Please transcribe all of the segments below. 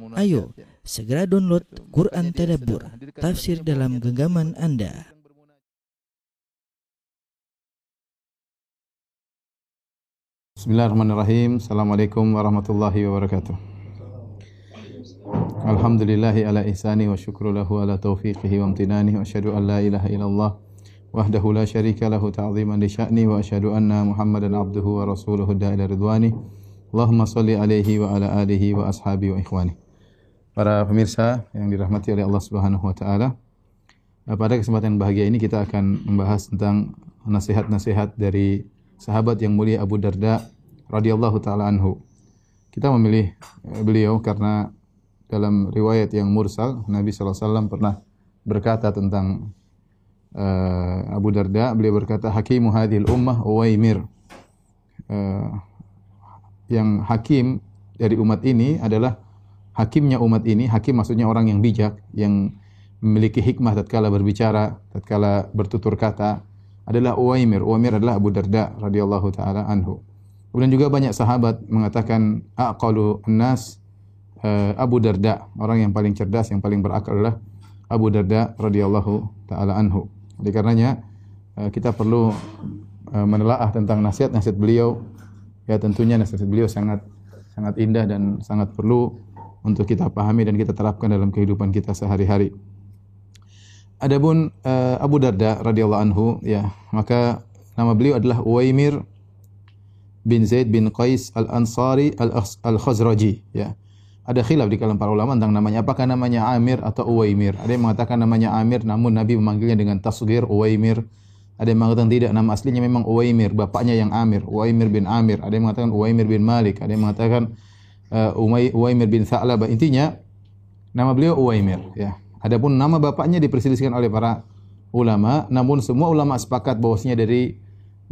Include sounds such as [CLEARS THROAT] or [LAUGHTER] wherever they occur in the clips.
Ayo, segera download Quran Tadabbur, tafsir dalam genggaman Anda. Bismillahirrahmanirrahim. Assalamualaikum warahmatullahi wabarakatuh. Alhamdulillahi ala ihsani wa syukru lahu ala taufiqihi wa amtinani wa asyhadu an la ilaha illallah wahdahu la syarika lahu ta'ziman li sya'ni wa asyhadu anna Muhammadan abduhu wa rasuluhu da'ila ridwani. Allahumma salli alaihi wa ala alihi wa ashabi wa ikhwani. Para pemirsa yang dirahmati oleh Allah Subhanahu wa taala. Pada kesempatan bahagia ini kita akan membahas tentang nasihat-nasihat dari sahabat yang mulia Abu Darda radhiyallahu taala anhu. Kita memilih eh, beliau karena dalam riwayat yang mursal Nabi sallallahu alaihi wasallam pernah berkata tentang uh, Abu Darda, beliau berkata hakimu hadhil ummah Uwaimir. Uh, yang hakim dari umat ini adalah hakimnya umat ini, hakim maksudnya orang yang bijak, yang memiliki hikmah tatkala berbicara, tatkala bertutur kata, adalah Uwaimir. Uwaimir adalah Abu Darda radhiyallahu taala anhu. Kemudian juga banyak sahabat mengatakan aqalu nas uh, Abu Darda, orang yang paling cerdas, yang paling berakal adalah Abu Darda radhiyallahu taala anhu. Oleh karenanya uh, kita perlu uh, menelaah tentang nasihat-nasihat beliau. Ya tentunya nasihat beliau sangat sangat indah dan sangat perlu untuk kita pahami dan kita terapkan dalam kehidupan kita sehari-hari. Adapun uh, Abu Darda radhiyallahu anhu ya, maka nama beliau adalah Uwaimir bin Zaid bin Qais Al-Ansari Al-Khazraji ya. Ada khilaf di kalangan para ulama tentang namanya apakah namanya Amir atau Uwaimir. Ada yang mengatakan namanya Amir namun Nabi memanggilnya dengan tasghir Uwaimir. Ada yang mengatakan tidak nama aslinya memang Uwaimir, bapaknya yang Amir, Uwaimir bin Amir. Ada yang mengatakan Uwaimir bin Malik, ada yang mengatakan uh, Uwaimir bin Tha'labah. Intinya nama beliau Uwaimir ya. Adapun nama bapaknya diperselisihkan oleh para ulama, namun semua ulama sepakat bahwasanya dari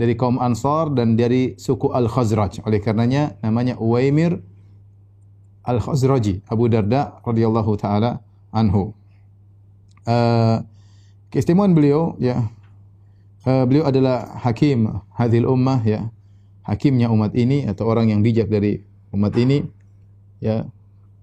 dari kaum Ansar dan dari suku Al-Khazraj. Oleh karenanya namanya Uwaimir Al-Khazraji, Abu Darda radhiyallahu taala anhu. Uh, keistimewaan beliau ya uh, beliau adalah hakim hadhil ummah ya. Hakimnya umat ini atau orang yang bijak dari umat ini ya.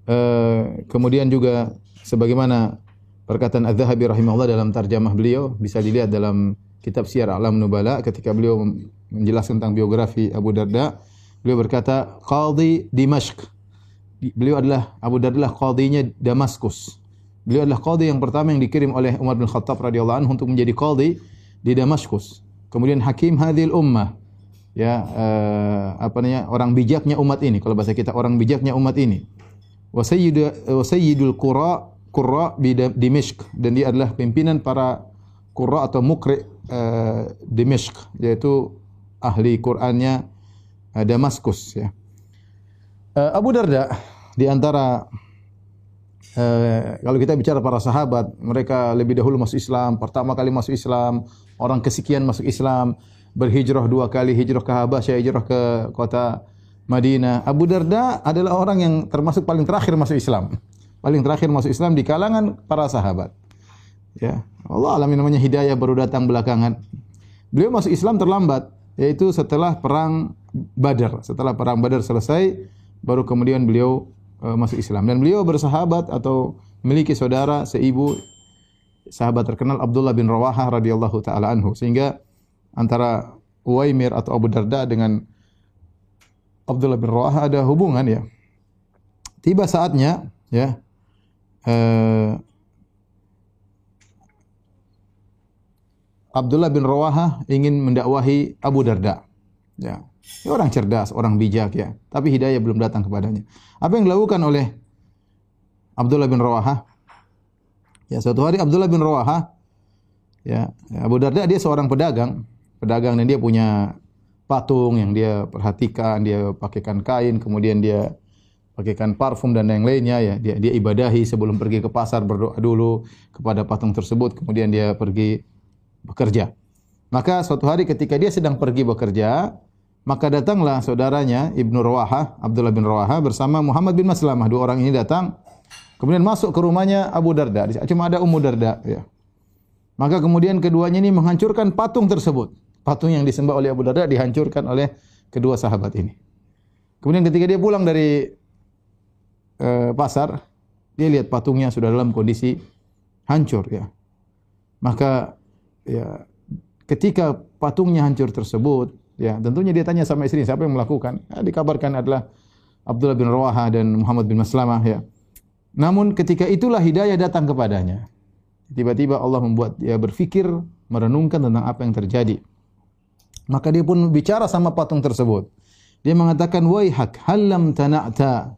Uh, kemudian juga sebagaimana perkataan Az-Zahabi rahimahullah dalam tarjamah beliau bisa dilihat dalam kitab Syiar Alam Nubala ketika beliau menjelaskan tentang biografi Abu Darda beliau berkata qadhi Dimashq. Beliau adalah Abu Darda adalah qadhinya Damaskus. Beliau adalah qadhi yang pertama yang dikirim oleh Umar bin Khattab radhiyallahu anhu untuk menjadi qadhi di Damaskus. Kemudian hakim hadhil ummah ya uh, apa namanya orang bijaknya umat ini. Kalau bahasa kita orang bijaknya umat ini. Wa sayyidul qura qurra di Dimishq. Dan dia adalah pimpinan para qurra atau mukri uh, Dimishq yaitu ahli Qur'annya uh, Damaskus ya. Uh, Abu Darda di antara Uh, kalau kita bicara para sahabat, mereka lebih dahulu masuk Islam, pertama kali masuk Islam, orang kesekian masuk Islam, berhijrah dua kali hijrah ke Habasyah, hijrah ke kota Madinah. Abu Darda adalah orang yang termasuk paling terakhir masuk Islam. Paling terakhir masuk Islam di kalangan para sahabat. Ya, Allah alamin namanya hidayah baru datang belakangan. Beliau masuk Islam terlambat, yaitu setelah perang Badar. Setelah perang Badar selesai, baru kemudian beliau uh, masuk Islam. Dan beliau bersahabat atau memiliki saudara seibu sahabat terkenal Abdullah bin Rawaha radhiyallahu taala anhu. Sehingga antara Uwaimir atau Abu Darda dengan Abdullah bin Rawaha ada hubungan ya. Tiba saatnya ya eh, Abdullah bin Rawaha ingin mendakwahi Abu Darda. Ya. Orang cerdas, orang bijak ya, tapi hidayah belum datang kepadanya. Apa yang dilakukan oleh Abdullah bin Rawaha? Ya, suatu hari Abdullah bin Rawaha ya, Abu Darda dia seorang pedagang, pedagang dan dia punya patung yang dia perhatikan, dia pakaikan kain, kemudian dia pakaikan parfum dan yang lainnya ya. Dia dia ibadahi sebelum pergi ke pasar berdoa dulu kepada patung tersebut, kemudian dia pergi bekerja. Maka suatu hari ketika dia sedang pergi bekerja, maka datanglah saudaranya Ibnu Rawaha, Abdullah bin Rawaha bersama Muhammad bin Maslamah. Dua orang ini datang kemudian masuk ke rumahnya Abu Darda. Cuma ada Ummu Darda ya. Maka kemudian keduanya ini menghancurkan patung tersebut patung yang disembah oleh Abu Darda dihancurkan oleh kedua sahabat ini. Kemudian ketika dia pulang dari eh, pasar, dia lihat patungnya sudah dalam kondisi hancur ya. Maka ya ketika patungnya hancur tersebut, ya tentunya dia tanya sama istri siapa yang melakukan. Ya, dikabarkan adalah Abdullah bin Rawaha dan Muhammad bin Maslamah ya. Namun ketika itulah hidayah datang kepadanya. Tiba-tiba Allah membuat dia berfikir, merenungkan tentang apa yang terjadi. Maka dia pun bicara sama patung tersebut. Dia mengatakan, "Waihak, halam tana'ta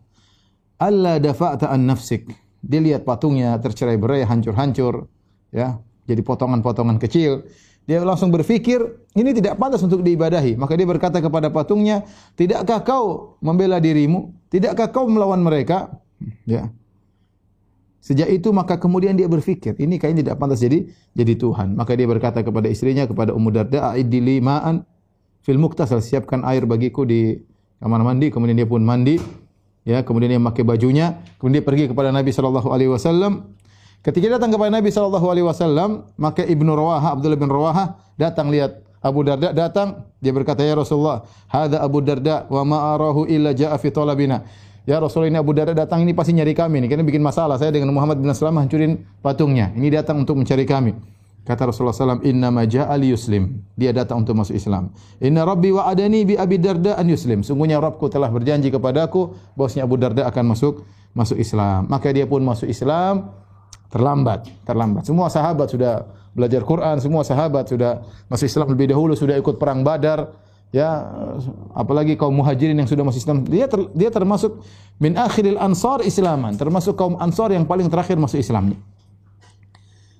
alla dafa'ta an nafsik." Dia lihat patungnya tercerai-berai, hancur-hancur, ya, jadi potongan-potongan kecil. Dia langsung berfikir, ini tidak pantas untuk diibadahi. Maka dia berkata kepada patungnya, "Tidakkah kau membela dirimu? Tidakkah kau melawan mereka?" Ya. Sejak itu maka kemudian dia berfikir, ini kayaknya tidak pantas jadi jadi Tuhan. Maka dia berkata kepada istrinya kepada Ummu Darda, "Aidili ma'an fil muktasal, siapkan air bagiku di kamar mandi." Kemudian dia pun mandi. Ya, kemudian dia memakai bajunya, kemudian dia pergi kepada Nabi sallallahu alaihi wasallam. Ketika datang kepada Nabi sallallahu alaihi wasallam, maka Ibnu Rawaha, Abdullah bin Rawaha datang lihat Abu Darda datang, dia berkata, "Ya Rasulullah, hadza Abu Darda wa ma illa jaa fi talabina." Ya Rasul ini Abu Darda datang ini pasti nyari kami nih, karena bikin masalah. Saya dengan Muhammad bin Aslam hancurin patungnya. Ini datang untuk mencari kami. Kata Rasulullah SAW, Inna maja'a yuslim. Dia datang untuk masuk Islam. Inna Rabbi wa adani bi Abi Darda an yuslim. Sungguhnya Rabbku telah berjanji kepadaku, bahwasanya Abu Darda akan masuk masuk Islam. Maka dia pun masuk Islam terlambat, terlambat. Semua sahabat sudah belajar Quran, semua sahabat sudah masuk Islam lebih dahulu, sudah ikut perang Badar, ya apalagi kaum muhajirin yang sudah masuk Islam. Dia ter, dia termasuk min akhiril ansar islaman termasuk kaum ansar yang paling terakhir masuk Islam.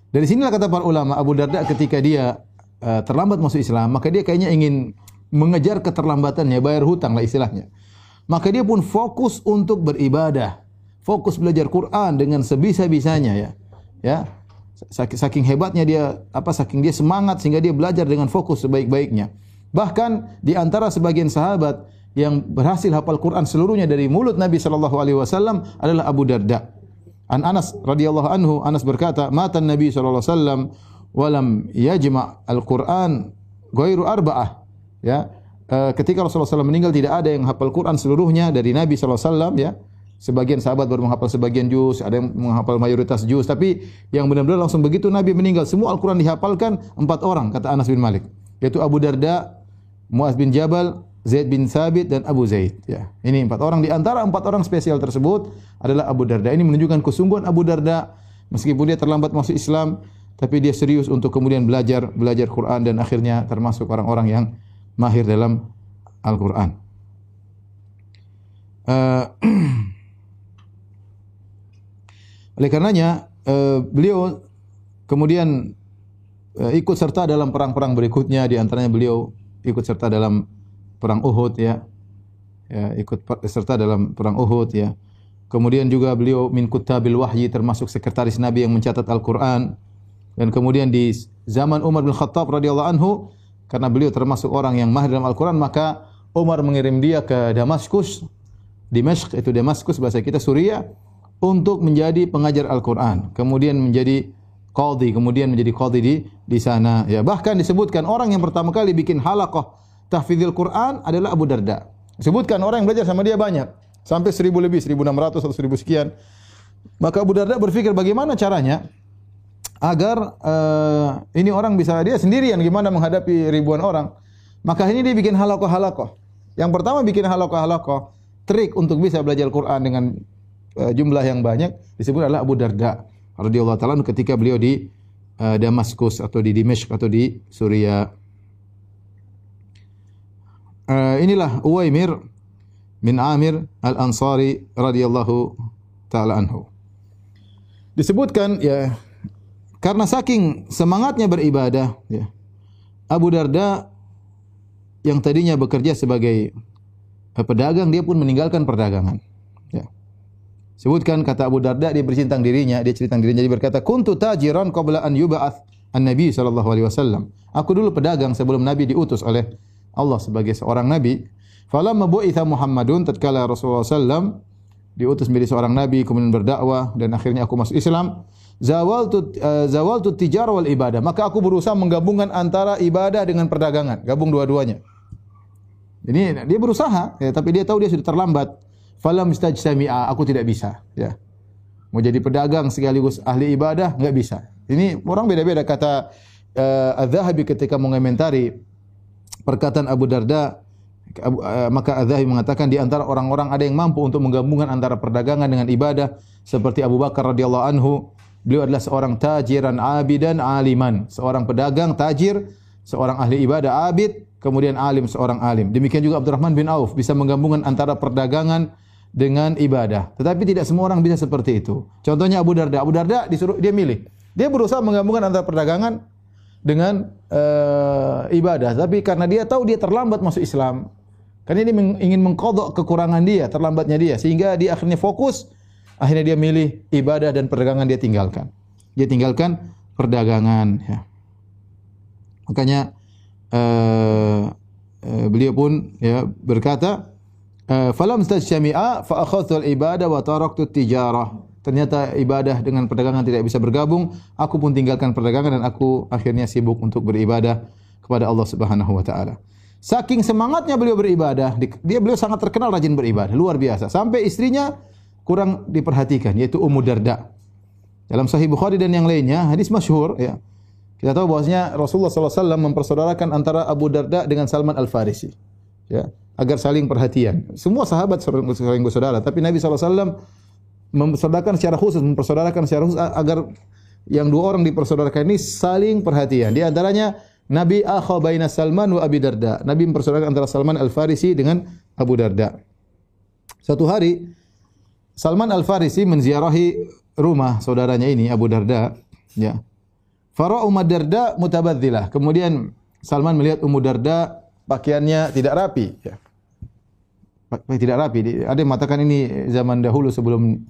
Dari sinilah kata para ulama Abu Darda ketika dia uh, terlambat masuk Islam maka dia kayaknya ingin mengejar keterlambatannya bayar hutang lah istilahnya. Maka dia pun fokus untuk beribadah. Fokus belajar Quran dengan sebisa-bisanya ya. Ya. Saking hebatnya dia apa saking dia semangat sehingga dia belajar dengan fokus sebaik-baiknya Bahkan di antara sebagian sahabat yang berhasil hafal Quran seluruhnya dari mulut Nabi sallallahu alaihi wasallam adalah Abu Darda. An Anas radhiyallahu anhu Anas berkata, "Mata Nabi sallallahu alaihi wasallam walam yajma' al-Quran ghairu arba'ah." Ya. E, ketika Rasulullah SAW meninggal tidak ada yang hafal Quran seluruhnya dari Nabi wasallam ya. Sebagian sahabat baru menghafal sebagian juz, ada yang menghafal mayoritas juz, tapi yang benar-benar langsung begitu Nabi meninggal semua Al-Quran dihafalkan empat orang kata Anas bin Malik, yaitu Abu Darda, Muaz bin Jabal, Zaid bin Sabit dan Abu Zaid. Ya, ini empat orang di antara empat orang spesial tersebut adalah Abu Darda. Ini menunjukkan kesungguhan Abu Darda meskipun dia terlambat masuk Islam, tapi dia serius untuk kemudian belajar belajar Quran dan akhirnya termasuk orang-orang yang mahir dalam Al-Quran. Uh, [CLEARS THROAT] oleh karenanya uh, beliau kemudian uh, ikut serta dalam perang-perang berikutnya di antaranya beliau ikut serta dalam perang Uhud ya. Ya, ikut serta dalam perang Uhud ya. Kemudian juga beliau min kutabil wahyi termasuk sekretaris Nabi yang mencatat Al-Qur'an. Dan kemudian di zaman Umar bin Khattab radhiyallahu anhu karena beliau termasuk orang yang mahir dalam Al-Qur'an maka Umar mengirim dia ke Damaskus, Dimashq itu Damaskus bahasa kita Suriah untuk menjadi pengajar Al-Qur'an. Kemudian menjadi qadhi, kemudian menjadi qadhi di di sana. Ya, bahkan disebutkan orang yang pertama kali bikin halaqah tahfidzil Quran adalah Abu Darda. Disebutkan orang yang belajar sama dia banyak, sampai seribu lebih, seribu enam ratus atau seribu sekian. Maka Abu Darda berpikir bagaimana caranya agar uh, ini orang bisa dia sendirian gimana menghadapi ribuan orang. Maka ini dia bikin halaqah-halaqah. Yang pertama bikin halaqah-halaqah, trik untuk bisa belajar Quran dengan uh, jumlah yang banyak disebut adalah Abu Darda radhiyallahu taala ketika beliau di uh, Damaskus atau di Dimashq atau di Suriah. Uh, inilah Uwaimir bin Amir Al-Ansari radhiyallahu taala anhu. Disebutkan ya karena saking semangatnya beribadah ya. Abu Darda yang tadinya bekerja sebagai pedagang dia pun meninggalkan perdagangan. Sebutkan kata Abu Darda dia bercerita dirinya, dia cerita dirinya dia berkata, "Kuntu tajiran qabla an yub'ats an-nabi sallallahu alaihi wasallam." Aku dulu pedagang sebelum Nabi diutus oleh Allah sebagai seorang nabi. Falamma bu'itha Muhammadun tatkala Rasulullah sallam diutus menjadi seorang nabi kemudian berdakwah dan akhirnya aku masuk Islam. Zawaltu uh, zawaltu tijar wal ibadah. Maka aku berusaha menggabungkan antara ibadah dengan perdagangan, gabung dua-duanya. Ini dia berusaha, ya, tapi dia tahu dia sudah terlambat. Falam istajtami'a, aku tidak bisa, ya. Mau jadi pedagang sekaligus ahli ibadah nggak bisa. Ini orang beda-beda. Kata uh, Az-Zahabi ketika mengomentari perkataan Abu Darda uh, maka Az-Zahabi mengatakan di antara orang-orang ada yang mampu untuk menggabungkan antara perdagangan dengan ibadah seperti Abu Bakar radhiyallahu anhu. Beliau adalah seorang tajiran abidan aliman. Seorang pedagang tajir seorang ahli ibadah abid kemudian alim seorang alim. Demikian juga Abdurrahman bin Auf bisa menggabungkan antara perdagangan dengan ibadah. Tetapi tidak semua orang bisa seperti itu. Contohnya Abu Darda. Abu Darda disuruh dia milih. Dia berusaha menggabungkan antara perdagangan dengan uh, ibadah. Tapi karena dia tahu dia terlambat masuk Islam, karena dia ingin mengkodok kekurangan dia, terlambatnya dia, sehingga dia akhirnya fokus. Akhirnya dia milih ibadah dan perdagangan dia tinggalkan. Dia tinggalkan perdagangan. Ya. Makanya uh, uh, beliau pun ya berkata, falam tajtami'a fa akhadtu al-ibadah wa taraktu tijarah. Ternyata ibadah dengan perdagangan tidak bisa bergabung. Aku pun tinggalkan perdagangan dan aku akhirnya sibuk untuk beribadah kepada Allah Subhanahu wa taala. Saking semangatnya beliau beribadah, dia beliau sangat terkenal rajin beribadah, luar biasa. Sampai istrinya kurang diperhatikan yaitu Ummu Darda. Dalam Sahih Bukhari dan yang lainnya, hadis masyhur ya. Kita tahu bahwasanya Rasulullah SAW mempersaudarakan antara Abu Darda dengan Salman Al Farisi. Ya agar saling perhatian. Semua sahabat saling bersaudara, tapi Nabi SAW mempersaudarakan secara khusus, mempersaudarakan secara khusus agar yang dua orang dipersaudarakan ini saling perhatian. Di antaranya Nabi akha Salman wa Abi Darda. Nabi mempersaudarakan antara Salman Al-Farisi dengan Abu Darda. Satu hari Salman Al-Farisi menziarahi rumah saudaranya ini Abu Darda, ya. Fara Umar Darda mutabadzilah. Kemudian Salman melihat Ummu Darda pakaiannya tidak rapi, ya tidak rapi. Ada yang mengatakan ini zaman dahulu sebelum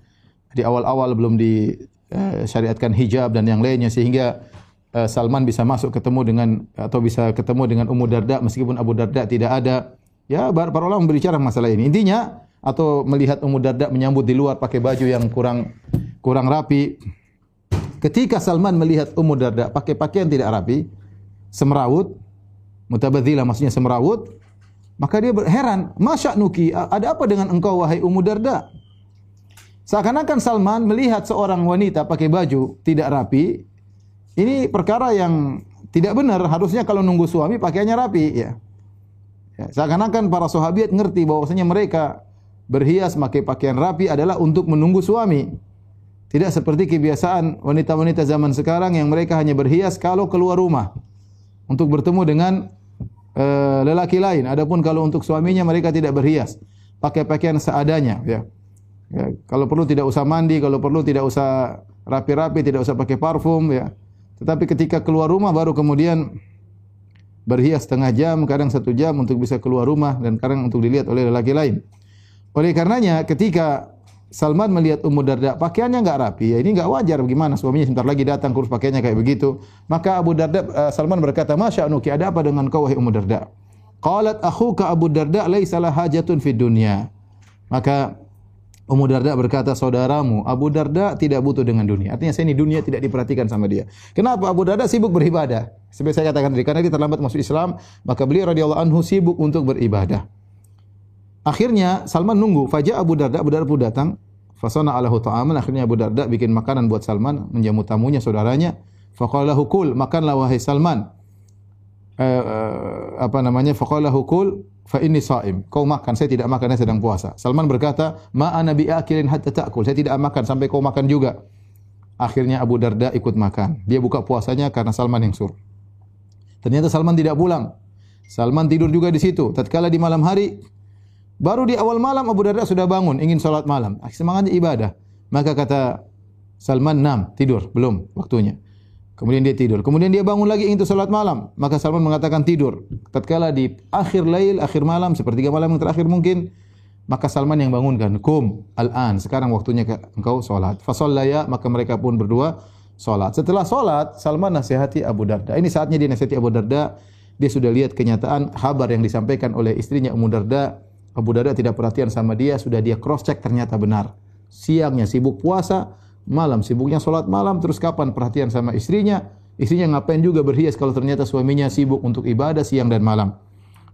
di awal-awal belum disyariatkan eh, hijab dan yang lainnya sehingga uh, Salman bisa masuk ketemu dengan atau bisa ketemu dengan Ummu Darda meskipun Abu Darda tidak ada. Ya, para ulama berbicara masalah ini. Intinya atau melihat Ummu Darda menyambut di luar pakai baju yang kurang kurang rapi. Ketika Salman melihat Ummu Darda pakai pakaian tidak rapi, semrawut, mutabadzilah maksudnya semrawut, maka dia heran, Masya Nuki, ada apa dengan engkau wahai Ummu Darda? Seakan-akan Salman melihat seorang wanita pakai baju tidak rapi, ini perkara yang tidak benar. Harusnya kalau nunggu suami pakaiannya rapi. Ya. ya seakan-akan para sahabat ngerti bahwasanya mereka berhias pakai pakaian rapi adalah untuk menunggu suami. Tidak seperti kebiasaan wanita-wanita zaman sekarang yang mereka hanya berhias kalau keluar rumah untuk bertemu dengan uh, lelaki lain. Adapun kalau untuk suaminya mereka tidak berhias, pakai pakaian seadanya. Ya. ya. Kalau perlu tidak usah mandi, kalau perlu tidak usah rapi-rapi, tidak usah pakai parfum. Ya. Tetapi ketika keluar rumah baru kemudian berhias setengah jam, kadang satu jam untuk bisa keluar rumah dan kadang untuk dilihat oleh lelaki lain. Oleh karenanya ketika Salman melihat Ummu Darda pakaiannya enggak rapi, ya ini enggak wajar bagaimana suaminya sebentar lagi datang kurus pakaiannya kayak begitu. Maka Abu Darda uh, Salman berkata, "Masya Anuki, ada apa dengan kau wahai Ummu Darda?" Qalat akhuka Abu Darda laisa lah hajatun fid dunya. Maka Ummu Darda berkata, saudaramu Abu Darda tidak butuh dengan dunia. Artinya saya ini dunia tidak diperhatikan sama dia. Kenapa Abu Darda sibuk beribadah? Seperti saya katakan tadi, karena dia terlambat masuk Islam, maka beliau radhiyallahu anhu sibuk untuk beribadah. Akhirnya Salman nunggu. Fajar Abu Darda, Abu Darda pun datang. Fasana alahu ta'aman. Akhirnya Abu Darda bikin makanan buat Salman, menjamu tamunya, saudaranya. Faqala hukul, makanlah wahai Salman. Uh, uh, apa namanya? Faqala hukul, fa inni saim. Kau makan, saya tidak makan, saya sedang puasa. Salman berkata, ma ana bi akilin hatta ta'kul. Saya tidak makan sampai kau makan juga. Akhirnya Abu Darda ikut makan. Dia buka puasanya karena Salman yang suruh. Ternyata Salman tidak pulang. Salman tidur juga di situ. Tatkala di malam hari Baru di awal malam Abu Darda sudah bangun ingin salat malam. Semangatnya ibadah. Maka kata Salman, "Nam, tidur, belum waktunya." Kemudian dia tidur. Kemudian dia bangun lagi ingin salat malam. Maka Salman mengatakan tidur. Tatkala di akhir lail, akhir malam, sepertiga malam yang terakhir mungkin, maka Salman yang bangunkan. Kum, al-an, sekarang waktunya engkau salat. Fasallaya, maka mereka pun berdua salat. Setelah salat, Salman nasihati Abu Darda. Ini saatnya dia nasihati Abu Darda. Dia sudah lihat kenyataan kabar yang disampaikan oleh istrinya Ummu Darda Abu Darda tidak perhatian sama dia, sudah dia cross check ternyata benar. Siangnya sibuk puasa, malam sibuknya sholat malam, terus kapan perhatian sama istrinya? Istrinya ngapain juga berhias kalau ternyata suaminya sibuk untuk ibadah siang dan malam.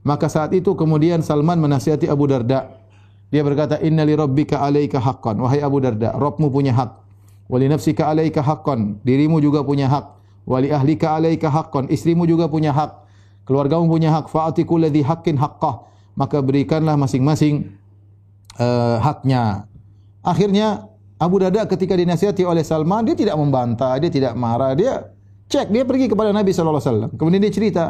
Maka saat itu kemudian Salman menasihati Abu Darda. Dia berkata, "Inna li rabbika 'alaika haqqan." Wahai Abu Darda, Rabbmu punya hak. Wa li nafsika 'alaika haqqan. Dirimu juga punya hak. Wa li ahlika 'alaika haqqan. Istrimu juga punya hak. Keluargamu punya hak. Fa'ati kulli haqqin haqqah. Maka berikanlah masing-masing uh, haknya. Akhirnya Abu Darda ketika dinasihati oleh Salman, dia tidak membantah, dia tidak marah, dia cek, dia pergi kepada Nabi sallallahu alaihi wasallam. Kemudian dia cerita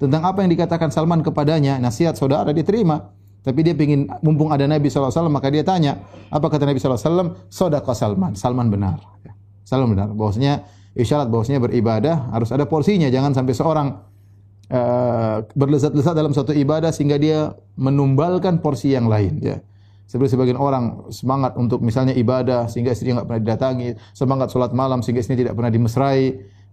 tentang apa yang dikatakan Salman kepadanya, nasihat saudara diterima. Tapi dia ingin mumpung ada Nabi SAW maka dia tanya apa kata Nabi SAW? Sodaka Salman. Salman benar. Salman benar. Bahwasanya isyarat bahwasanya beribadah harus ada porsinya. Jangan sampai seorang uh, berlezat-lezat dalam satu ibadah sehingga dia menumbalkan porsi yang lain. Ya. Seperti sebagian orang semangat untuk misalnya ibadah sehingga istrinya nggak pernah didatangi, semangat sholat malam sehingga istrinya tidak pernah dimesrai,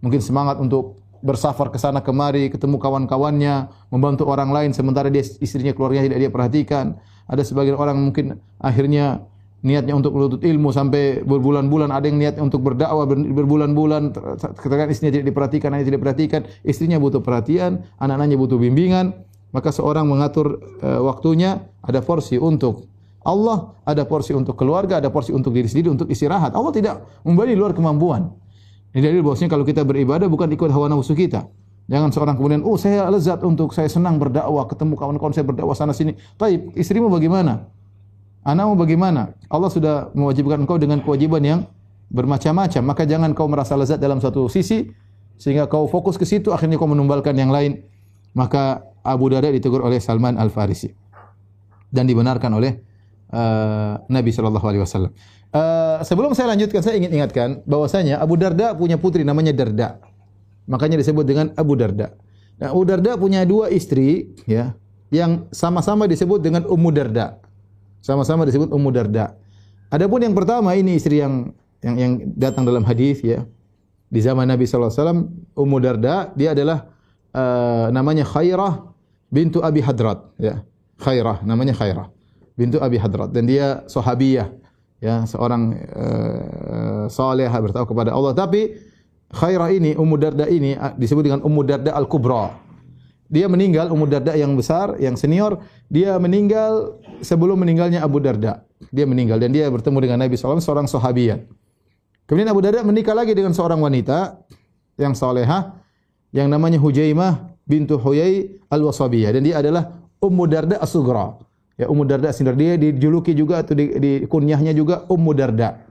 mungkin semangat untuk bersafar ke sana kemari, ketemu kawan-kawannya, membantu orang lain sementara dia istrinya keluarganya tidak dia perhatikan. Ada sebagian orang mungkin akhirnya niatnya untuk menuntut ilmu sampai berbulan-bulan, ada yang niatnya untuk berdakwah berbulan-bulan, ketika istrinya tidak diperhatikan, anaknya tidak diperhatikan, istrinya butuh perhatian, anak-anaknya butuh bimbingan, maka seorang mengatur uh, waktunya ada porsi untuk Allah, ada porsi untuk keluarga, ada porsi untuk diri sendiri, untuk istirahat. Allah tidak memberi luar kemampuan. Ini dalil bahwasanya kalau kita beribadah bukan ikut hawa nafsu kita. Jangan seorang kemudian, oh saya lezat untuk saya senang berdakwah, ketemu kawan-kawan saya berdakwah sana sini. Tapi istrimu bagaimana? Anakmu bagaimana? Allah sudah mewajibkan engkau dengan kewajiban yang bermacam-macam. Maka jangan kau merasa lezat dalam satu sisi sehingga kau fokus ke situ akhirnya kau menumbalkan yang lain. Maka Abu Darda ditegur oleh Salman Al Farisi dan dibenarkan oleh uh, Nabi Shallallahu Alaihi Wasallam. Uh, sebelum saya lanjutkan, saya ingin ingatkan bahwasanya Abu Darda punya putri namanya Darda. Makanya disebut dengan Abu Darda. Nah, Abu Darda punya dua istri, ya, yang sama-sama disebut dengan Ummu Darda. Sama-sama disebut Ummu Darda. Adapun yang pertama ini istri yang yang yang datang dalam hadis ya. Di zaman Nabi alaihi wasallam Ummu Darda dia adalah uh, namanya Khairah bintu Abi Hadrat ya. Khairah namanya Khairah bintu Abi Hadrat dan dia sahabiyah ya seorang uh, saleh bertawa kepada Allah tapi Khairah ini Ummu Darda ini disebut dengan Ummu Darda Al-Kubra. Dia meninggal Ummu Darda yang besar, yang senior, dia meninggal sebelum meninggalnya Abu Darda. Dia meninggal dan dia bertemu dengan Nabi SAW seorang sahabiat. Kemudian Abu Darda menikah lagi dengan seorang wanita yang salehah yang namanya Hujaimah bintu Huyai Al-Wasabiyah dan dia adalah Ummu Darda As-Sugra. Ya Ummu Darda sendiri dia dijuluki juga atau di, di kunyahnya juga Ummu Darda.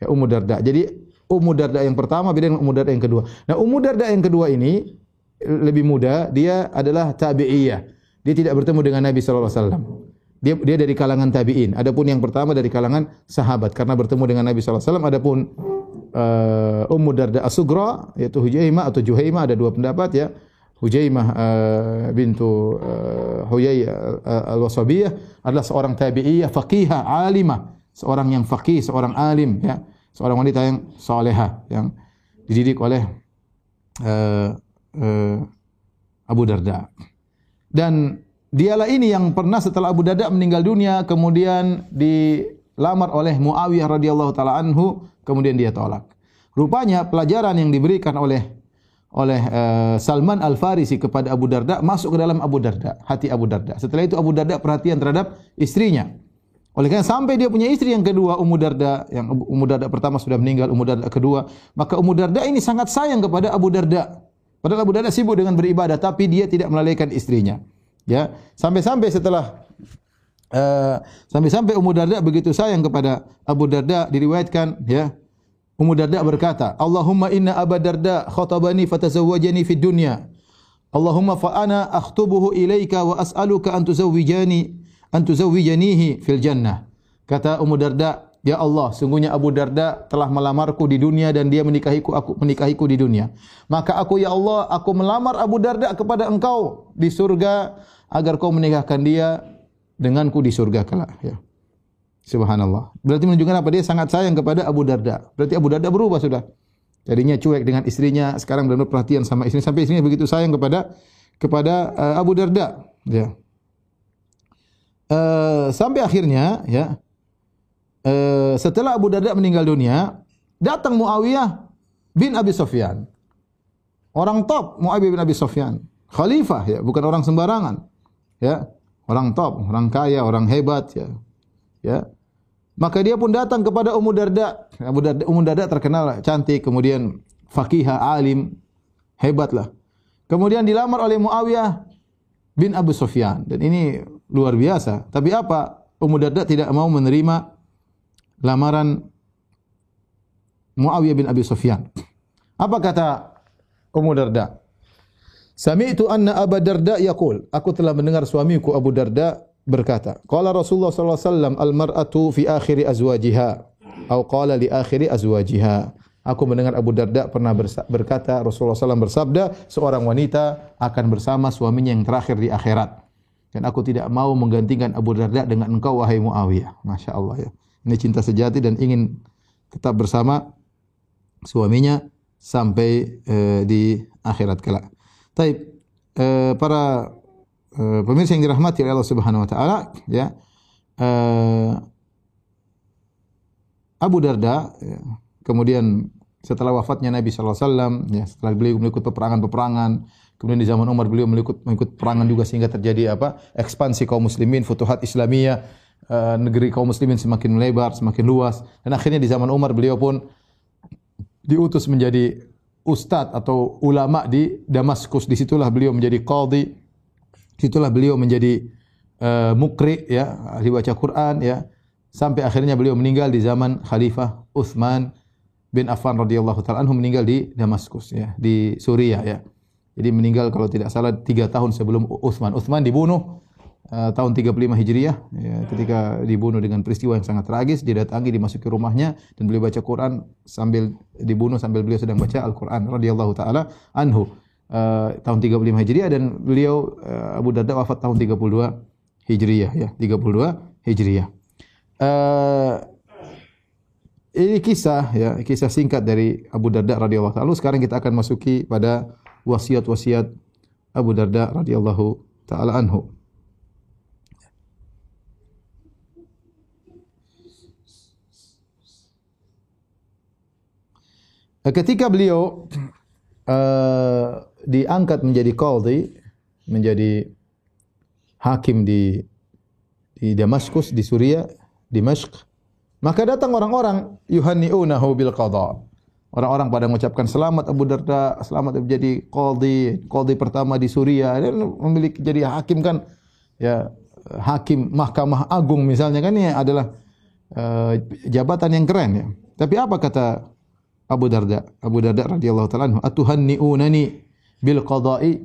Ya Ummu Darda. Jadi Ummu Darda yang pertama beda dengan Ummu Darda yang kedua. Nah Ummu Darda yang kedua ini lebih muda, dia adalah tabi'iyah. Dia tidak bertemu dengan Nabi sallallahu alaihi wasallam. Dia dia dari kalangan tabi'in. Adapun yang pertama dari kalangan sahabat karena bertemu dengan Nabi sallallahu alaihi wasallam. Adapun uh, Ummu Darda As-Sugra yaitu Hujaimah atau Juhaimah ada dua pendapat ya. Hujaimah uh, bintu uh, Huyai uh, al-Wasabiyah adalah seorang tabi'iyah faqihah alimah, seorang yang faqih, seorang alim ya, seorang wanita yang salehah yang dididik oleh uh, uh, Abu Darda. Dan dialah ini yang pernah setelah Abu Darda meninggal dunia kemudian dilamar oleh Muawiyah radhiyallahu taala anhu kemudian dia tolak. Rupanya pelajaran yang diberikan oleh oleh uh, Salman Al Farisi kepada Abu Darda masuk ke dalam Abu Darda, hati Abu Darda. Setelah itu Abu Darda perhatian terhadap istrinya. Oleh karena sampai dia punya istri yang kedua Ummu Darda, yang Ummu Darda pertama sudah meninggal, Ummu Darda kedua, maka Ummu Darda ini sangat sayang kepada Abu Darda. Padahal Abu Darda sibuk dengan beribadah, tapi dia tidak melalaikan istrinya. Ya, sampai-sampai setelah uh, sampai-sampai Ummu Darda begitu sayang kepada Abu Darda diriwayatkan ya Ummu Darda berkata, Allahumma inna Abu Darda khatabani fatazawwajani fid dunya. Allahumma fa ana akhtubuhu ilaika wa as'aluka an tuzawwijani an tuzawwijanihi fil jannah. Kata Ummu Darda, Ya Allah, sungguhnya Abu Darda telah melamarku di dunia dan dia menikahiku aku menikahiku di dunia. Maka aku ya Allah, aku melamar Abu Darda kepada Engkau di surga agar kau menikahkan dia denganku di surga kelak ya. Subhanallah. Berarti menunjukkan apa? Dia sangat sayang kepada Abu Darda. Berarti Abu Darda berubah sudah. Jadinya cuek dengan istrinya, sekarang benar perhatian sama istrinya sampai istrinya begitu sayang kepada kepada uh, Abu Darda, ya. Uh, sampai akhirnya ya uh, setelah Abu Darda meninggal dunia, datang Muawiyah bin Abi Sufyan. Orang top Muawiyah bin Abi Sufyan. Khalifah ya, bukan orang sembarangan. Ya, orang top, orang kaya, orang hebat ya ya. Maka dia pun datang kepada Ummu Darda. Ummu Darda, Ummu Darda terkenal cantik, kemudian fakihah, alim, hebatlah. Kemudian dilamar oleh Muawiyah bin Abu Sufyan dan ini luar biasa. Tapi apa? Ummu Darda tidak mau menerima lamaran Muawiyah bin Abi Sufyan. Apa kata Ummu Darda? Sami'tu anna Abu Darda yaqul, aku telah mendengar suamiku Abu Darda berkata, qala Rasulullah sallallahu alaihi wasallam al-mar'atu fi akhiri azwajiha atau qala li akhiri azwajiha. Aku mendengar Abu Darda pernah berkata Rasulullah SAW bersabda seorang wanita akan bersama suaminya yang terakhir di akhirat. Dan aku tidak mau menggantikan Abu Darda dengan engkau wahai Muawiyah. Masya Allah ya. Ini cinta sejati dan ingin tetap bersama suaminya sampai uh, di akhirat kelak. Taib uh, para uh, pemirsa yang dirahmati oleh Allah Subhanahu wa taala ya. Abu Darda ya, kemudian setelah wafatnya Nabi sallallahu alaihi wasallam ya setelah beliau mengikut peperangan-peperangan kemudian di zaman Umar beliau mengikut mengikut perangan juga sehingga terjadi apa ekspansi kaum muslimin futuhat Islamiyah uh, negeri kaum muslimin semakin melebar semakin luas dan akhirnya di zaman Umar beliau pun diutus menjadi ustadz atau ulama di Damaskus di situlah beliau menjadi qadhi di situlah beliau menjadi uh, mukri ya ahli baca Quran ya sampai akhirnya beliau meninggal di zaman Khalifah Utsman bin Affan radhiyallahu taala anhu meninggal di Damaskus ya, di Suriah ya. Jadi meninggal kalau tidak salah tiga tahun sebelum Utsman. Utsman dibunuh uh, tahun 35 Hijriah ya, ketika dibunuh dengan peristiwa yang sangat tragis, didatangi dimasuki rumahnya dan beliau baca Quran sambil dibunuh sambil beliau sedang baca Al-Qur'an radhiyallahu taala anhu. Uh, tahun 35 Hijriah dan beliau uh, Abu Darda wafat tahun 32 Hijriah ya, 32 Hijriah. Uh, ini kisah ya, kisah singkat dari Abu Darda radhiyallahu taala. Sekarang kita akan masuki pada wasiat-wasiat Abu Darda radhiyallahu taala anhu. Ketika beliau uh, diangkat menjadi qadhi, menjadi hakim di di Damaskus di Suriah, Dimashq, maka datang orang-orang yuhanni'unahu bil qada. Orang-orang pada mengucapkan selamat Abu Darda, selamat menjadi qadhi, qadhi pertama di Suriah. Dan memiliki jadi hakim kan ya hakim Mahkamah Agung misalnya kan ini adalah uh, jabatan yang keren ya. Tapi apa kata Abu Darda? Abu Darda radhiyallahu taala anhu, "Atuhanni'unani bil qada'i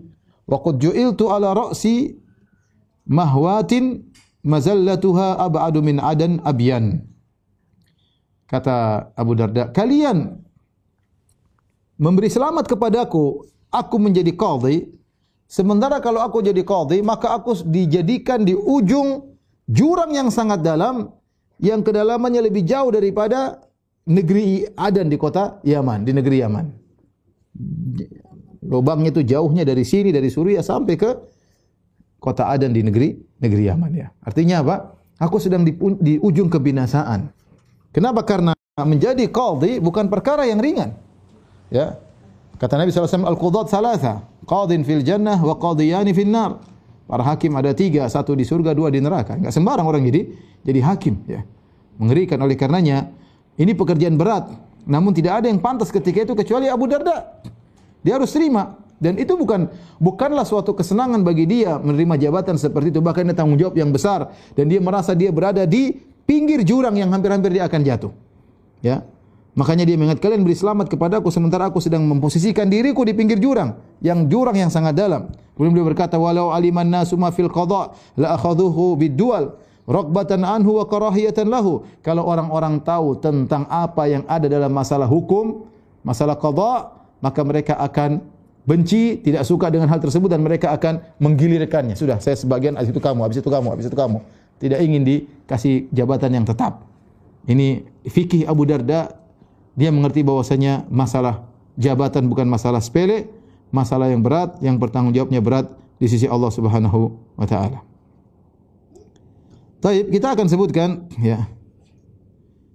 wa qad ju'iltu ala ra'si mahwatin mazallatuha ab'adu min adan abyan." Kata Abu Darda, kalian memberi selamat kepadaku, aku menjadi qadhi. Sementara kalau aku jadi qadhi, maka aku dijadikan di ujung jurang yang sangat dalam yang kedalamannya lebih jauh daripada negeri Adan di kota Yaman, di negeri Yaman. Lubangnya itu jauhnya dari sini dari Suriah sampai ke kota Adan di negeri negeri Yaman ya. Artinya apa? Aku sedang di, di ujung kebinasaan. Kenapa? Karena menjadi qadhi bukan perkara yang ringan. Ya. Kata Nabi SAW, Al-Qudat salasa, qadhin fil jannah wa qadhiyani fil nar. Para hakim ada tiga, satu di surga, dua di neraka. Enggak sembarang orang jadi jadi hakim. Ya. Mengerikan oleh karenanya, ini pekerjaan berat. Namun tidak ada yang pantas ketika itu kecuali Abu Darda. Dia harus terima. Dan itu bukan bukanlah suatu kesenangan bagi dia menerima jabatan seperti itu. Bahkan ini tanggung jawab yang besar. Dan dia merasa dia berada di pinggir jurang yang hampir-hampir dia akan jatuh. Ya. Makanya dia mengingat kalian beri selamat kepadaku sementara aku sedang memposisikan diriku di pinggir jurang, yang jurang yang sangat dalam. Kemudian beliau berkata, "Walau aliman nasu ma fil qada la akhadhuhu bid-dual raghbatan anhu wa karahiyatan lahu." Kalau orang-orang tahu tentang apa yang ada dalam masalah hukum, masalah qada, maka mereka akan benci, tidak suka dengan hal tersebut dan mereka akan menggilirkannya. Sudah, saya sebagian habis itu kamu, habis itu kamu, habis itu kamu tidak ingin dikasih jabatan yang tetap. Ini fikih Abu Darda, dia mengerti bahwasanya masalah jabatan bukan masalah sepele, masalah yang berat, yang bertanggung jawabnya berat di sisi Allah Subhanahu wa taala. Baik, kita akan sebutkan ya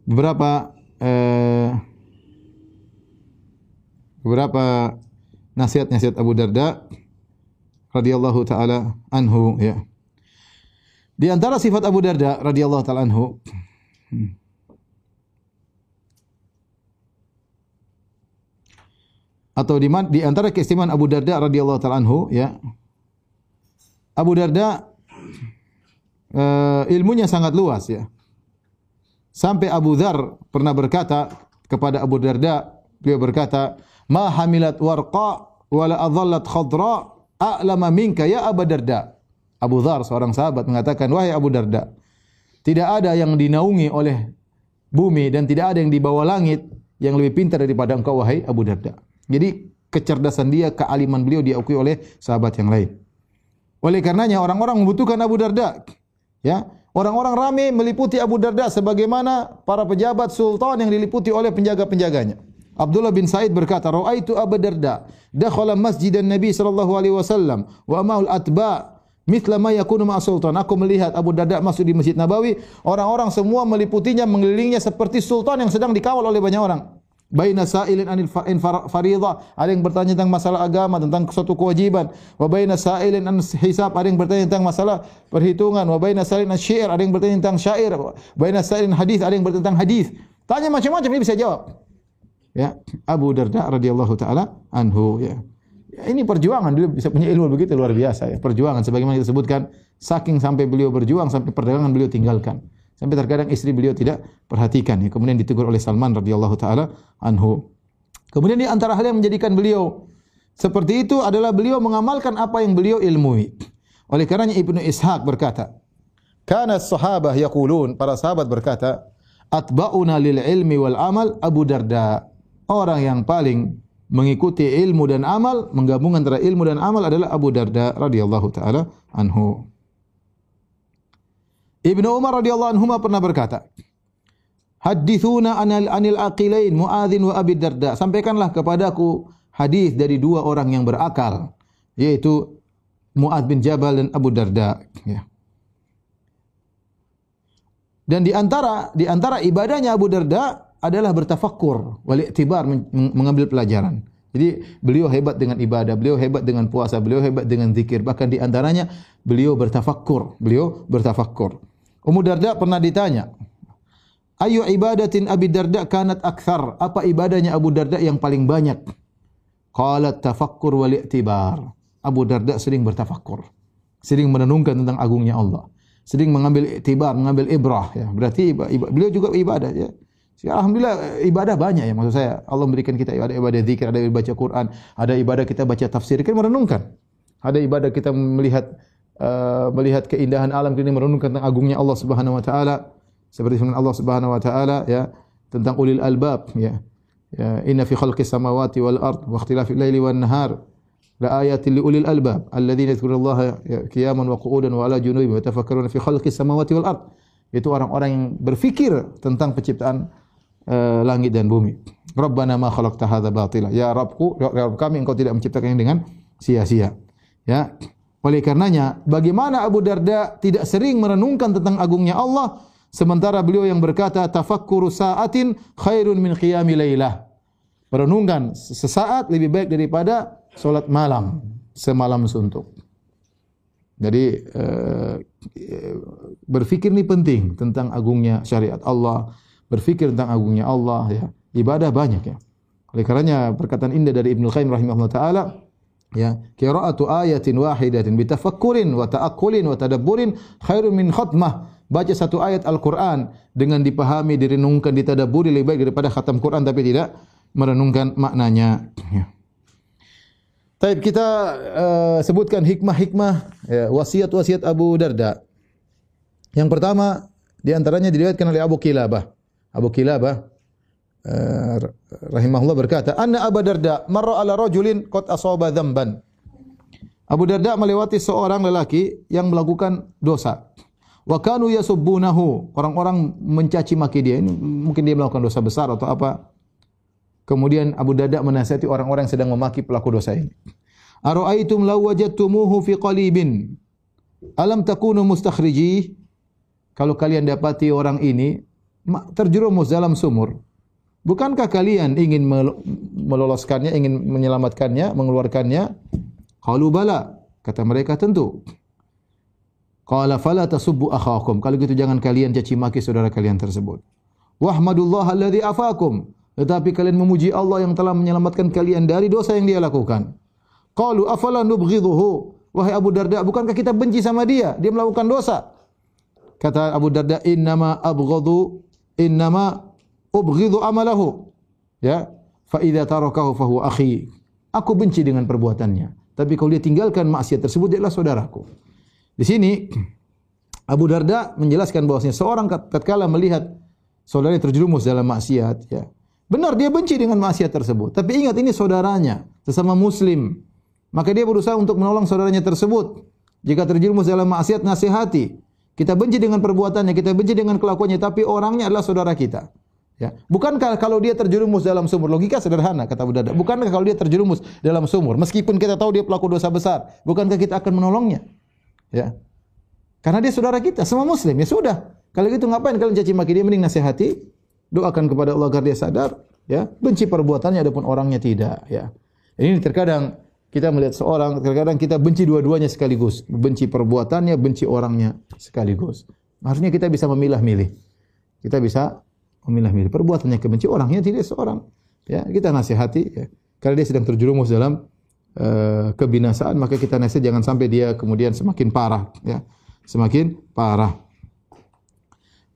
beberapa eh, beberapa nasihat-nasihat Abu Darda radhiyallahu taala anhu ya. Di antara sifat Abu Darda radhiyallahu taala anhu atau di, di antara keistimewaan Abu Darda radhiyallahu taala anhu ya. Abu Darda uh, ilmunya sangat luas ya. Sampai Abu Dhar pernah berkata kepada Abu Darda, beliau berkata, "Ma hamilat warqa wala adhallat khadra a'lama minka ya Abu Darda." Abu Dhar seorang sahabat mengatakan, "Wahai Abu Darda, tidak ada yang dinaungi oleh bumi dan tidak ada yang di bawah langit yang lebih pintar daripada engkau wahai Abu Darda." Jadi kecerdasan dia, kealiman beliau diakui oleh sahabat yang lain. Oleh karenanya orang-orang membutuhkan Abu Darda. Ya, orang-orang ramai meliputi Abu Darda sebagaimana para pejabat sultan yang diliputi oleh penjaga-penjaganya. Abdullah bin Said berkata, "Ra'aitu Abu Darda dakhala masjid Nabi sallallahu alaihi wasallam wa ma'ul atba' mithla ma yakunu ma'a sultan." Aku melihat Abu Darda masuk di Masjid Nabawi, orang-orang semua meliputinya, mengelilingnya seperti sultan yang sedang dikawal oleh banyak orang. Baina sa'ilin anil fariḍah, ada yang bertanya tentang masalah agama, tentang suatu kewajiban. Wa baina sa'ilin an hisab, ada yang bertanya tentang masalah perhitungan. Wa baina sa'ilin an syair, ada yang bertanya tentang syair. Baina sa'ilin hadis, ada yang bertanya tentang hadis. Tanya macam-macam ini bisa jawab. Ya, Abu Darda radhiyallahu taala anhu ya. ya. Ini perjuangan dia bisa punya ilmu begitu luar biasa ya. Perjuangan sebagaimana kita sebutkan saking sampai beliau berjuang sampai perdagangan beliau tinggalkan. Sampai terkadang istri beliau tidak perhatikan. Ya. Kemudian ditegur oleh Salman radhiyallahu taala anhu. Kemudian di antara hal yang menjadikan beliau seperti itu adalah beliau mengamalkan apa yang beliau ilmui. Oleh karenanya Ibnu Ishaq berkata, "Kana sahabah yaqulun," para sahabat berkata, "Atba'una lil ilmi wal amal Abu Darda." Orang yang paling mengikuti ilmu dan amal, menggabungkan antara ilmu dan amal adalah Abu Darda radhiyallahu taala anhu. Ibnu Umar radhiyallahu anhu pernah berkata, Hadithuna anil, anil aqilain Muadzin wa Abi Darda. Sampaikanlah kepadaku hadis dari dua orang yang berakal, yaitu Muadz bin Jabal dan Abu Darda. Ya. Dan di antara di antara ibadahnya Abu Darda adalah bertafakkur, wal i'tibar mengambil pelajaran. Jadi beliau hebat dengan ibadah, beliau hebat dengan puasa, beliau hebat dengan zikir. Bahkan di antaranya beliau bertafakkur, beliau bertafakkur. Ummu Darda pernah ditanya, Ayu ibadatin Abi Darda kanat akthar? Apa ibadahnya Abu Darda yang paling banyak? Qalat tafakkur wal i'tibar. Abu Darda sering bertafakkur. Sering merenungkan tentang agungnya Allah. Sering mengambil i'tibar, mengambil ibrah ya. Berarti ibadah, beliau juga ibadah ya. Alhamdulillah ibadah banyak ya maksud saya. Allah memberikan kita ibadah ibadah zikir, ada baca Quran, ada ibadah kita baca tafsir, kita merenungkan. Ada ibadah kita melihat uh, melihat keindahan alam ini merenungkan tentang agungnya Allah Subhanahu wa taala seperti firman Allah Subhanahu wa taala ya tentang ulil albab ya ya inna fi khalqis samawati wal ard wa ikhtilafil laili wan nahar la ayatin li ulil albab alladziina yadhkurullaha qiyaman wa qu'udan wa ala junubihim wa yatafakkaruna fi khalqis samawati wal ard itu orang-orang yang berfikir tentang penciptaan uh, langit dan bumi. Rabbana ma khalaqta hadza batila. Ya Rabbku, ya Rabb kami engkau tidak menciptakannya dengan sia-sia. Ya. Oleh karenanya, bagaimana Abu Darda tidak sering merenungkan tentang agungnya Allah, sementara beliau yang berkata, tafakkuru sa'atin khairun min qiyami lailah. Merenungkan sesaat lebih baik daripada solat malam, semalam suntuk. Jadi uh, berfikir ini penting tentang agungnya syariat Allah, berfikir tentang agungnya Allah ya. Ibadah banyak ya. Oleh karenanya perkataan indah dari Ibnu Qayyim rahimahullah taala, ya qiraatu ayatin wahidatin bitafakkurin wa ta'akkulin wa tadabburin khairun min khatmah baca satu ayat Al-Qur'an dengan dipahami direnungkan ditadabburi lebih baik daripada khatam Quran tapi tidak merenungkan maknanya ya. Taib kita uh, sebutkan hikmah-hikmah ya, wasiat-wasiat Abu Darda. Yang pertama di antaranya diriwayatkan oleh Abu Kilabah. Abu Kilabah uh, rahimahullah berkata, "Anna Abu Darda marra ala rajulin qad asaba dzamban." Abu Darda melewati seorang lelaki yang melakukan dosa. Wa kanu yasubbunahu. Orang-orang mencaci maki dia. Ini mungkin dia melakukan dosa besar atau apa. Kemudian Abu Darda menasihati orang-orang yang sedang memaki pelaku dosa ini. Ara'aitum law wajadtumuhu fi qalibin alam takunu mustakhriji? Kalau kalian dapati orang ini terjerumus dalam sumur, Bukankah kalian ingin meloloskannya, ingin menyelamatkannya, mengeluarkannya? Qalu bala. Kata mereka tentu. Qala fala tasubbu akhakum. Kalau gitu jangan kalian caci maki saudara kalian tersebut. Wahmadullah alladhi afakum. Tetapi kalian memuji Allah yang telah menyelamatkan kalian dari dosa yang dia lakukan. Qalu afala nubghidhuhu. Wahai Abu Darda, bukankah kita benci sama dia? Dia melakukan dosa. Kata Abu Darda, "Innama abghadu innama ubghidhu amalahu." Ya, fa idza tarakahu fa huwa akhi. Aku benci dengan perbuatannya. Tapi kalau dia tinggalkan maksiat tersebut dia adalah saudaraku. Di sini [CLEARS THROAT] Abu Darda menjelaskan bahwasanya seorang tatkala melihat saudaranya terjerumus dalam maksiat, ya. Benar dia benci dengan maksiat tersebut, tapi ingat ini saudaranya, sesama muslim. Maka dia berusaha untuk menolong saudaranya tersebut. Jika terjerumus dalam maksiat nasihati. Kita benci dengan perbuatannya, kita benci dengan kelakuannya, tapi orangnya adalah saudara kita. Ya. Bukankah kalau dia terjerumus dalam sumur logika sederhana kata Abu Darda. Bukankah kalau dia terjerumus dalam sumur meskipun kita tahu dia pelaku dosa besar, bukankah kita akan menolongnya? Ya. Karena dia saudara kita, semua muslim. Ya sudah. Kalau gitu ngapain kalian caci maki dia mending nasihati, doakan kepada Allah agar dia sadar, ya. Benci perbuatannya adapun orangnya tidak, ya. Ini terkadang kita melihat seorang, terkadang kita benci dua-duanya sekaligus. Benci perbuatannya, benci orangnya sekaligus. Harusnya kita bisa memilah-milih. Kita bisa memilah-milih perbuatannya kebenci orangnya tidak seorang. Ya, kita nasihati ya. Karena dia sedang terjerumus dalam uh, kebinasaan, maka kita nasihat jangan sampai dia kemudian semakin parah ya. Semakin parah.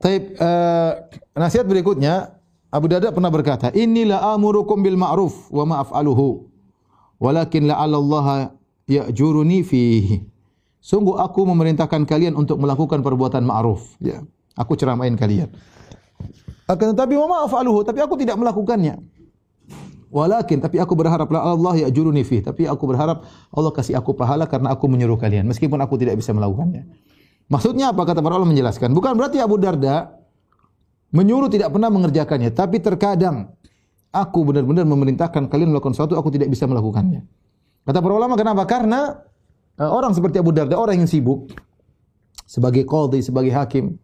Taib uh, nasihat berikutnya Abu Darda pernah berkata, "Inilah amurukum bil ma'ruf wa ma af'aluhu. Walakin la'alla Allah ya'juruni fihi." Sungguh aku memerintahkan kalian untuk melakukan perbuatan ma'ruf, ya. Aku ceramain kalian. Akan tetapi wa ma'afaluhu, tapi aku tidak melakukannya. Walakin tapi aku berharap Allah ya juruni fi, tapi aku berharap Allah kasih aku pahala karena aku menyuruh kalian meskipun aku tidak bisa melakukannya. Maksudnya apa kata para ulama menjelaskan? Bukan berarti Abu Darda menyuruh tidak pernah mengerjakannya, tapi terkadang aku benar-benar memerintahkan kalian melakukan sesuatu aku tidak bisa melakukannya. Kata para ulama kenapa? Karena uh, orang seperti Abu Darda orang yang sibuk sebagai qadhi, sebagai hakim,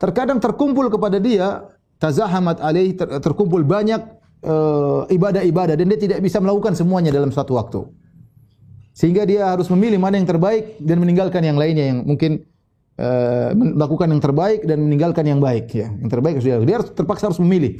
terkadang terkumpul kepada dia tazahamat alaih ter, terkumpul banyak uh, ibadah-ibadah dan dia tidak bisa melakukan semuanya dalam satu waktu. Sehingga dia harus memilih mana yang terbaik dan meninggalkan yang lainnya yang mungkin uh, melakukan yang terbaik dan meninggalkan yang baik ya. Yang terbaik sudah dia harus terpaksa harus memilih.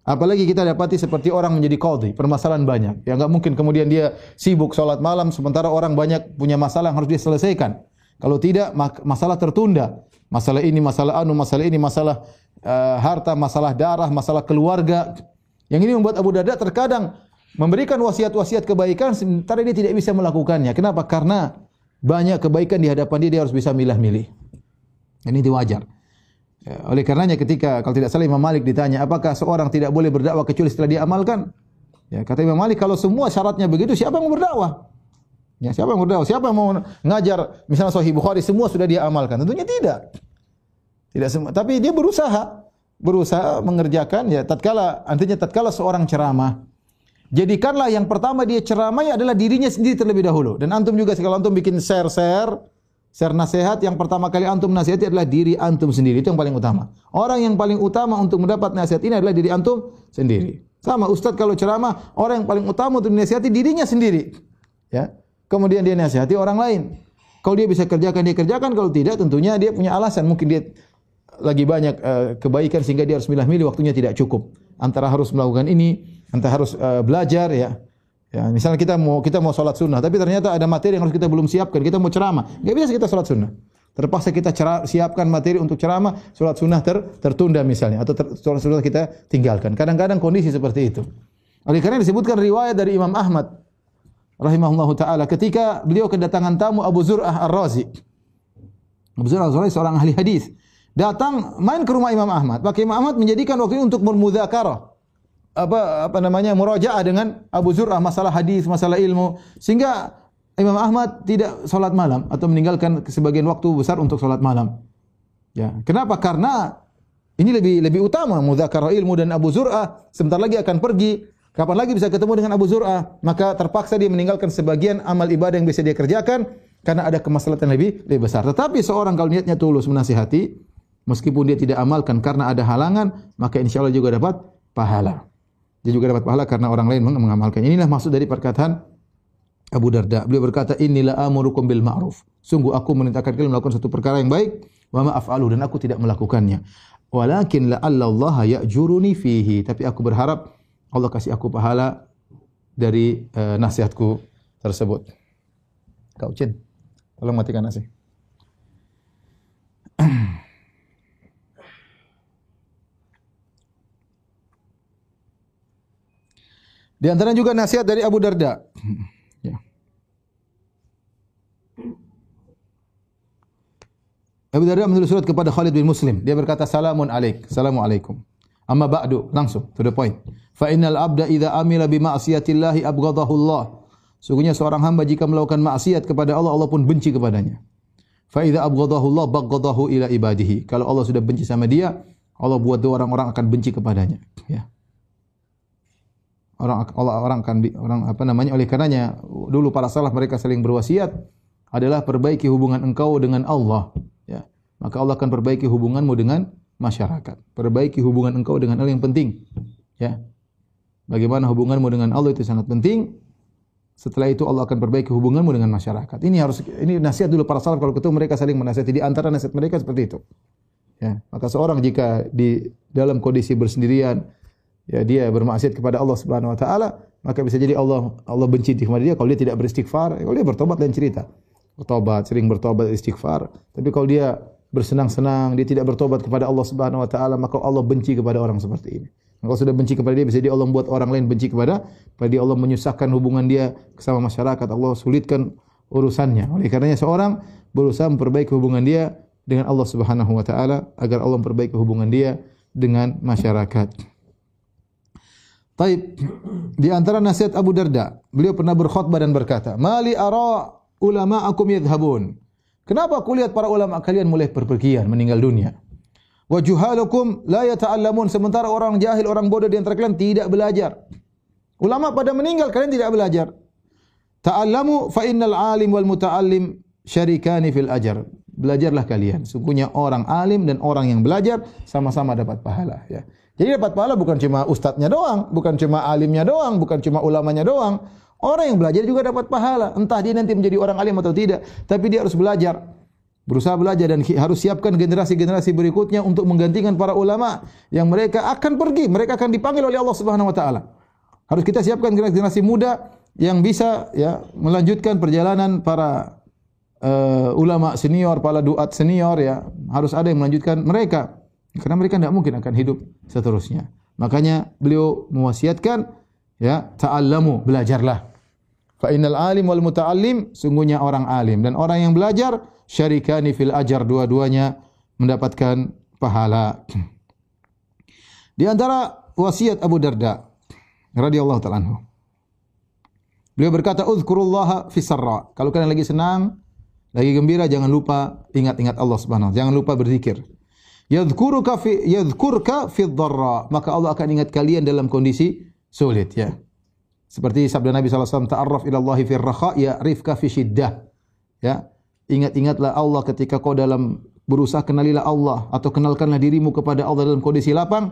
Apalagi kita dapati seperti orang menjadi qadhi, permasalahan banyak. Ya enggak mungkin kemudian dia sibuk salat malam sementara orang banyak punya masalah yang harus dia selesaikan. Kalau tidak masalah tertunda. Masalah ini, masalah anu, masalah ini, masalah uh, harta, masalah darah, masalah keluarga. Yang ini membuat Abu Darda terkadang memberikan wasiat-wasiat kebaikan sementara dia tidak bisa melakukannya. Kenapa? Karena banyak kebaikan di hadapan dia dia harus bisa milah-milih. Ini wajar. Ya, oleh karenanya ketika kalau tidak salah Imam Malik ditanya, apakah seorang tidak boleh berdakwah kecuali setelah dia amalkan? Ya, kata Imam Malik kalau semua syaratnya begitu siapa yang mau berdakwah? Ya, siapa yang berdakwah? Siapa yang mau ngajar? Misalnya Sahih Bukhari semua sudah dia amalkan? Tentunya tidak. Tidak semua, tapi dia berusaha. Berusaha mengerjakan ya tatkala artinya tatkala seorang ceramah jadikanlah yang pertama dia ceramah adalah dirinya sendiri terlebih dahulu. Dan antum juga kalau antum bikin share-share share nasihat yang pertama kali antum nasihati adalah diri antum sendiri. Itu yang paling utama. Orang yang paling utama untuk mendapat nasihat ini adalah diri antum sendiri. Sama ustadz kalau ceramah orang yang paling utama untuk menasihati dirinya sendiri. Ya kemudian dia nasihati orang lain. Kalau dia bisa kerjakan dia kerjakan, kalau tidak tentunya dia punya alasan. Mungkin dia lagi banyak uh, kebaikan sehingga dia harus milah-milih waktunya tidak cukup. Antara harus melakukan ini, antara harus uh, belajar ya. Ya, misalnya kita mau kita mau sholat sunnah, tapi ternyata ada materi yang harus kita belum siapkan. Kita mau ceramah, nggak bisa kita sholat sunnah. Terpaksa kita cerah, siapkan materi untuk ceramah, sholat sunnah ter, tertunda misalnya, atau ter, sholat sunnah kita tinggalkan. Kadang-kadang kondisi seperti itu. Oleh karena disebutkan riwayat dari Imam Ahmad rahimahullahu taala ketika beliau kedatangan tamu Abu Zur'ah Ar-Razi. Abu Zur'ah Ar-Razi seorang ahli hadis. Datang main ke rumah Imam Ahmad. Maka Imam Ahmad menjadikan waktu untuk bermudzakarah. Apa apa namanya murajaah dengan Abu Zur'ah masalah hadis, masalah ilmu sehingga Imam Ahmad tidak salat malam atau meninggalkan sebagian waktu besar untuk salat malam. Ya, kenapa? Karena ini lebih lebih utama mudzakarah ilmu dan Abu Zur'ah sebentar lagi akan pergi Kapan lagi bisa ketemu dengan Abu Zur'ah? Maka terpaksa dia meninggalkan sebagian amal ibadah yang bisa dia kerjakan karena ada kemaslahatan lebih lebih besar. Tetapi seorang kalau niatnya tulus menasihati, meskipun dia tidak amalkan karena ada halangan, maka insya Allah juga dapat pahala. Dia juga dapat pahala karena orang lain mengamalkan. Inilah maksud dari perkataan Abu Darda. Beliau berkata, "Inilah amurukum bil ma'ruf." Sungguh aku memerintahkan kalian melakukan satu perkara yang baik, wa ma dan aku tidak melakukannya. Walakin la Allah ya'juruni fihi. Tapi aku berharap Allah kasih aku pahala dari uh, nasihatku tersebut. Kau Cin, tolong matikan nasi. Di antara juga nasihat dari Abu Darda. Ya. Abu Darda menulis surat kepada Khalid bin Muslim. Dia berkata, Salamun alaik. Assalamualaikum. Amma ba'du. Langsung, to the point. Fa innal abda idza amila bi ma'siyatillahi abghadahu Allah. Sungguhnya seorang hamba jika melakukan maksiat kepada Allah, Allah pun benci kepadanya. Fa idza abghadahu Allah baghdadahu ila ibadihi. Kalau Allah sudah benci sama dia, Allah buat orang-orang akan benci kepadanya. Ya orang orang akan orang apa namanya oleh karenanya dulu para salaf mereka saling berwasiat adalah perbaiki hubungan engkau dengan Allah ya maka Allah akan perbaiki hubunganmu dengan masyarakat perbaiki hubungan engkau dengan hal yang penting ya bagaimana hubunganmu dengan Allah itu sangat penting setelah itu Allah akan perbaiki hubunganmu dengan masyarakat ini harus ini nasihat dulu para salaf kalau ketemu mereka saling menasihati di antara nasihat mereka seperti itu ya maka seorang jika di dalam kondisi bersendirian ya dia bermaksiat kepada Allah Subhanahu wa taala, maka bisa jadi Allah Allah benci kepada dia kalau dia tidak beristighfar. Kalau dia bertobat lain cerita. Bertobat, sering bertobat istighfar. Tapi kalau dia bersenang-senang, dia tidak bertobat kepada Allah Subhanahu wa taala, maka Allah benci kepada orang seperti ini. Kalau sudah benci kepada dia, bisa jadi Allah membuat orang lain benci kepada, pada dia Allah menyusahkan hubungan dia sama masyarakat, Allah sulitkan urusannya. Oleh karenanya seorang berusaha memperbaiki hubungan dia dengan Allah Subhanahu wa taala agar Allah memperbaiki hubungan dia dengan masyarakat. Taib. Di antara nasihat Abu Darda, beliau pernah berkhutbah dan berkata, "Mali ara ulama akum yadhhabun." Kenapa aku lihat para ulama kalian mulai berpergian, meninggal dunia? Wa juhalukum la yata'allamun, sementara orang jahil, orang bodoh di antara kalian tidak belajar. Ulama pada meninggal, kalian tidak belajar. Ta'allamu fa innal alim wal muta'allim syarikani fil ajar. Belajarlah kalian. Sungguhnya orang alim dan orang yang belajar sama-sama dapat pahala, ya. Jadi dapat pahala bukan cuma ustadznya doang, bukan cuma alimnya doang, bukan cuma ulamanya doang. Orang yang belajar juga dapat pahala. Entah dia nanti menjadi orang alim atau tidak, tapi dia harus belajar. Berusaha belajar dan harus siapkan generasi-generasi berikutnya untuk menggantikan para ulama yang mereka akan pergi, mereka akan dipanggil oleh Allah Subhanahu wa taala. Harus kita siapkan generasi muda yang bisa ya melanjutkan perjalanan para uh, ulama senior, para duat senior ya. Harus ada yang melanjutkan mereka. Karena mereka tidak mungkin akan hidup seterusnya. Makanya beliau mewasiatkan ya ta'allamu belajarlah. Fa innal alim wal muta'allim sungguhnya orang alim dan orang yang belajar syarikani fil ajar dua-duanya mendapatkan pahala. Di antara wasiat Abu Darda radhiyallahu taala anhu. Beliau berkata, "Udzkurullaha fi sarra." Kalau kalian lagi senang, lagi gembira jangan lupa ingat-ingat Allah Subhanahu wa. Jangan lupa berzikir yadhkuruka fi yadhkurka fi dharra maka Allah akan ingat kalian dalam kondisi sulit ya seperti sabda Nabi SAW ta'arraf ila Allah fi raha ya'rifka fi shiddah ya ingat-ingatlah Allah ketika kau dalam berusaha kenalilah Allah atau kenalkanlah dirimu kepada Allah dalam kondisi lapang.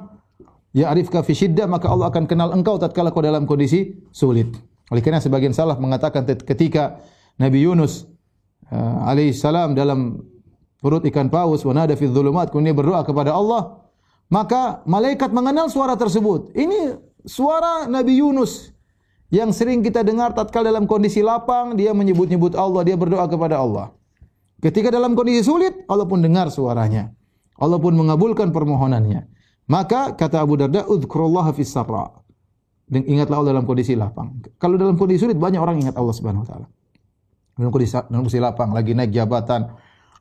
Ya'rifka fi shiddah maka Allah akan kenal engkau tatkala kau dalam kondisi sulit. Oleh karena sebagian salaf mengatakan ketika Nabi Yunus uh, dalam perut ikan paus wa nada fi dhulumat kemudian berdoa kepada Allah maka malaikat mengenal suara tersebut. Ini suara Nabi Yunus yang sering kita dengar tatkala dalam kondisi lapang dia menyebut-nyebut Allah dia berdoa kepada Allah ketika dalam kondisi sulit Allah pun dengar suaranya. Allah pun mengabulkan permohonannya. Maka kata Abu Darda udzkurullaha fis sarra. Dan ingatlah Allah dalam kondisi lapang. Kalau dalam kondisi sulit banyak orang ingat Allah Subhanahu wa taala. Dalam kondisi, dalam lapang lagi naik jabatan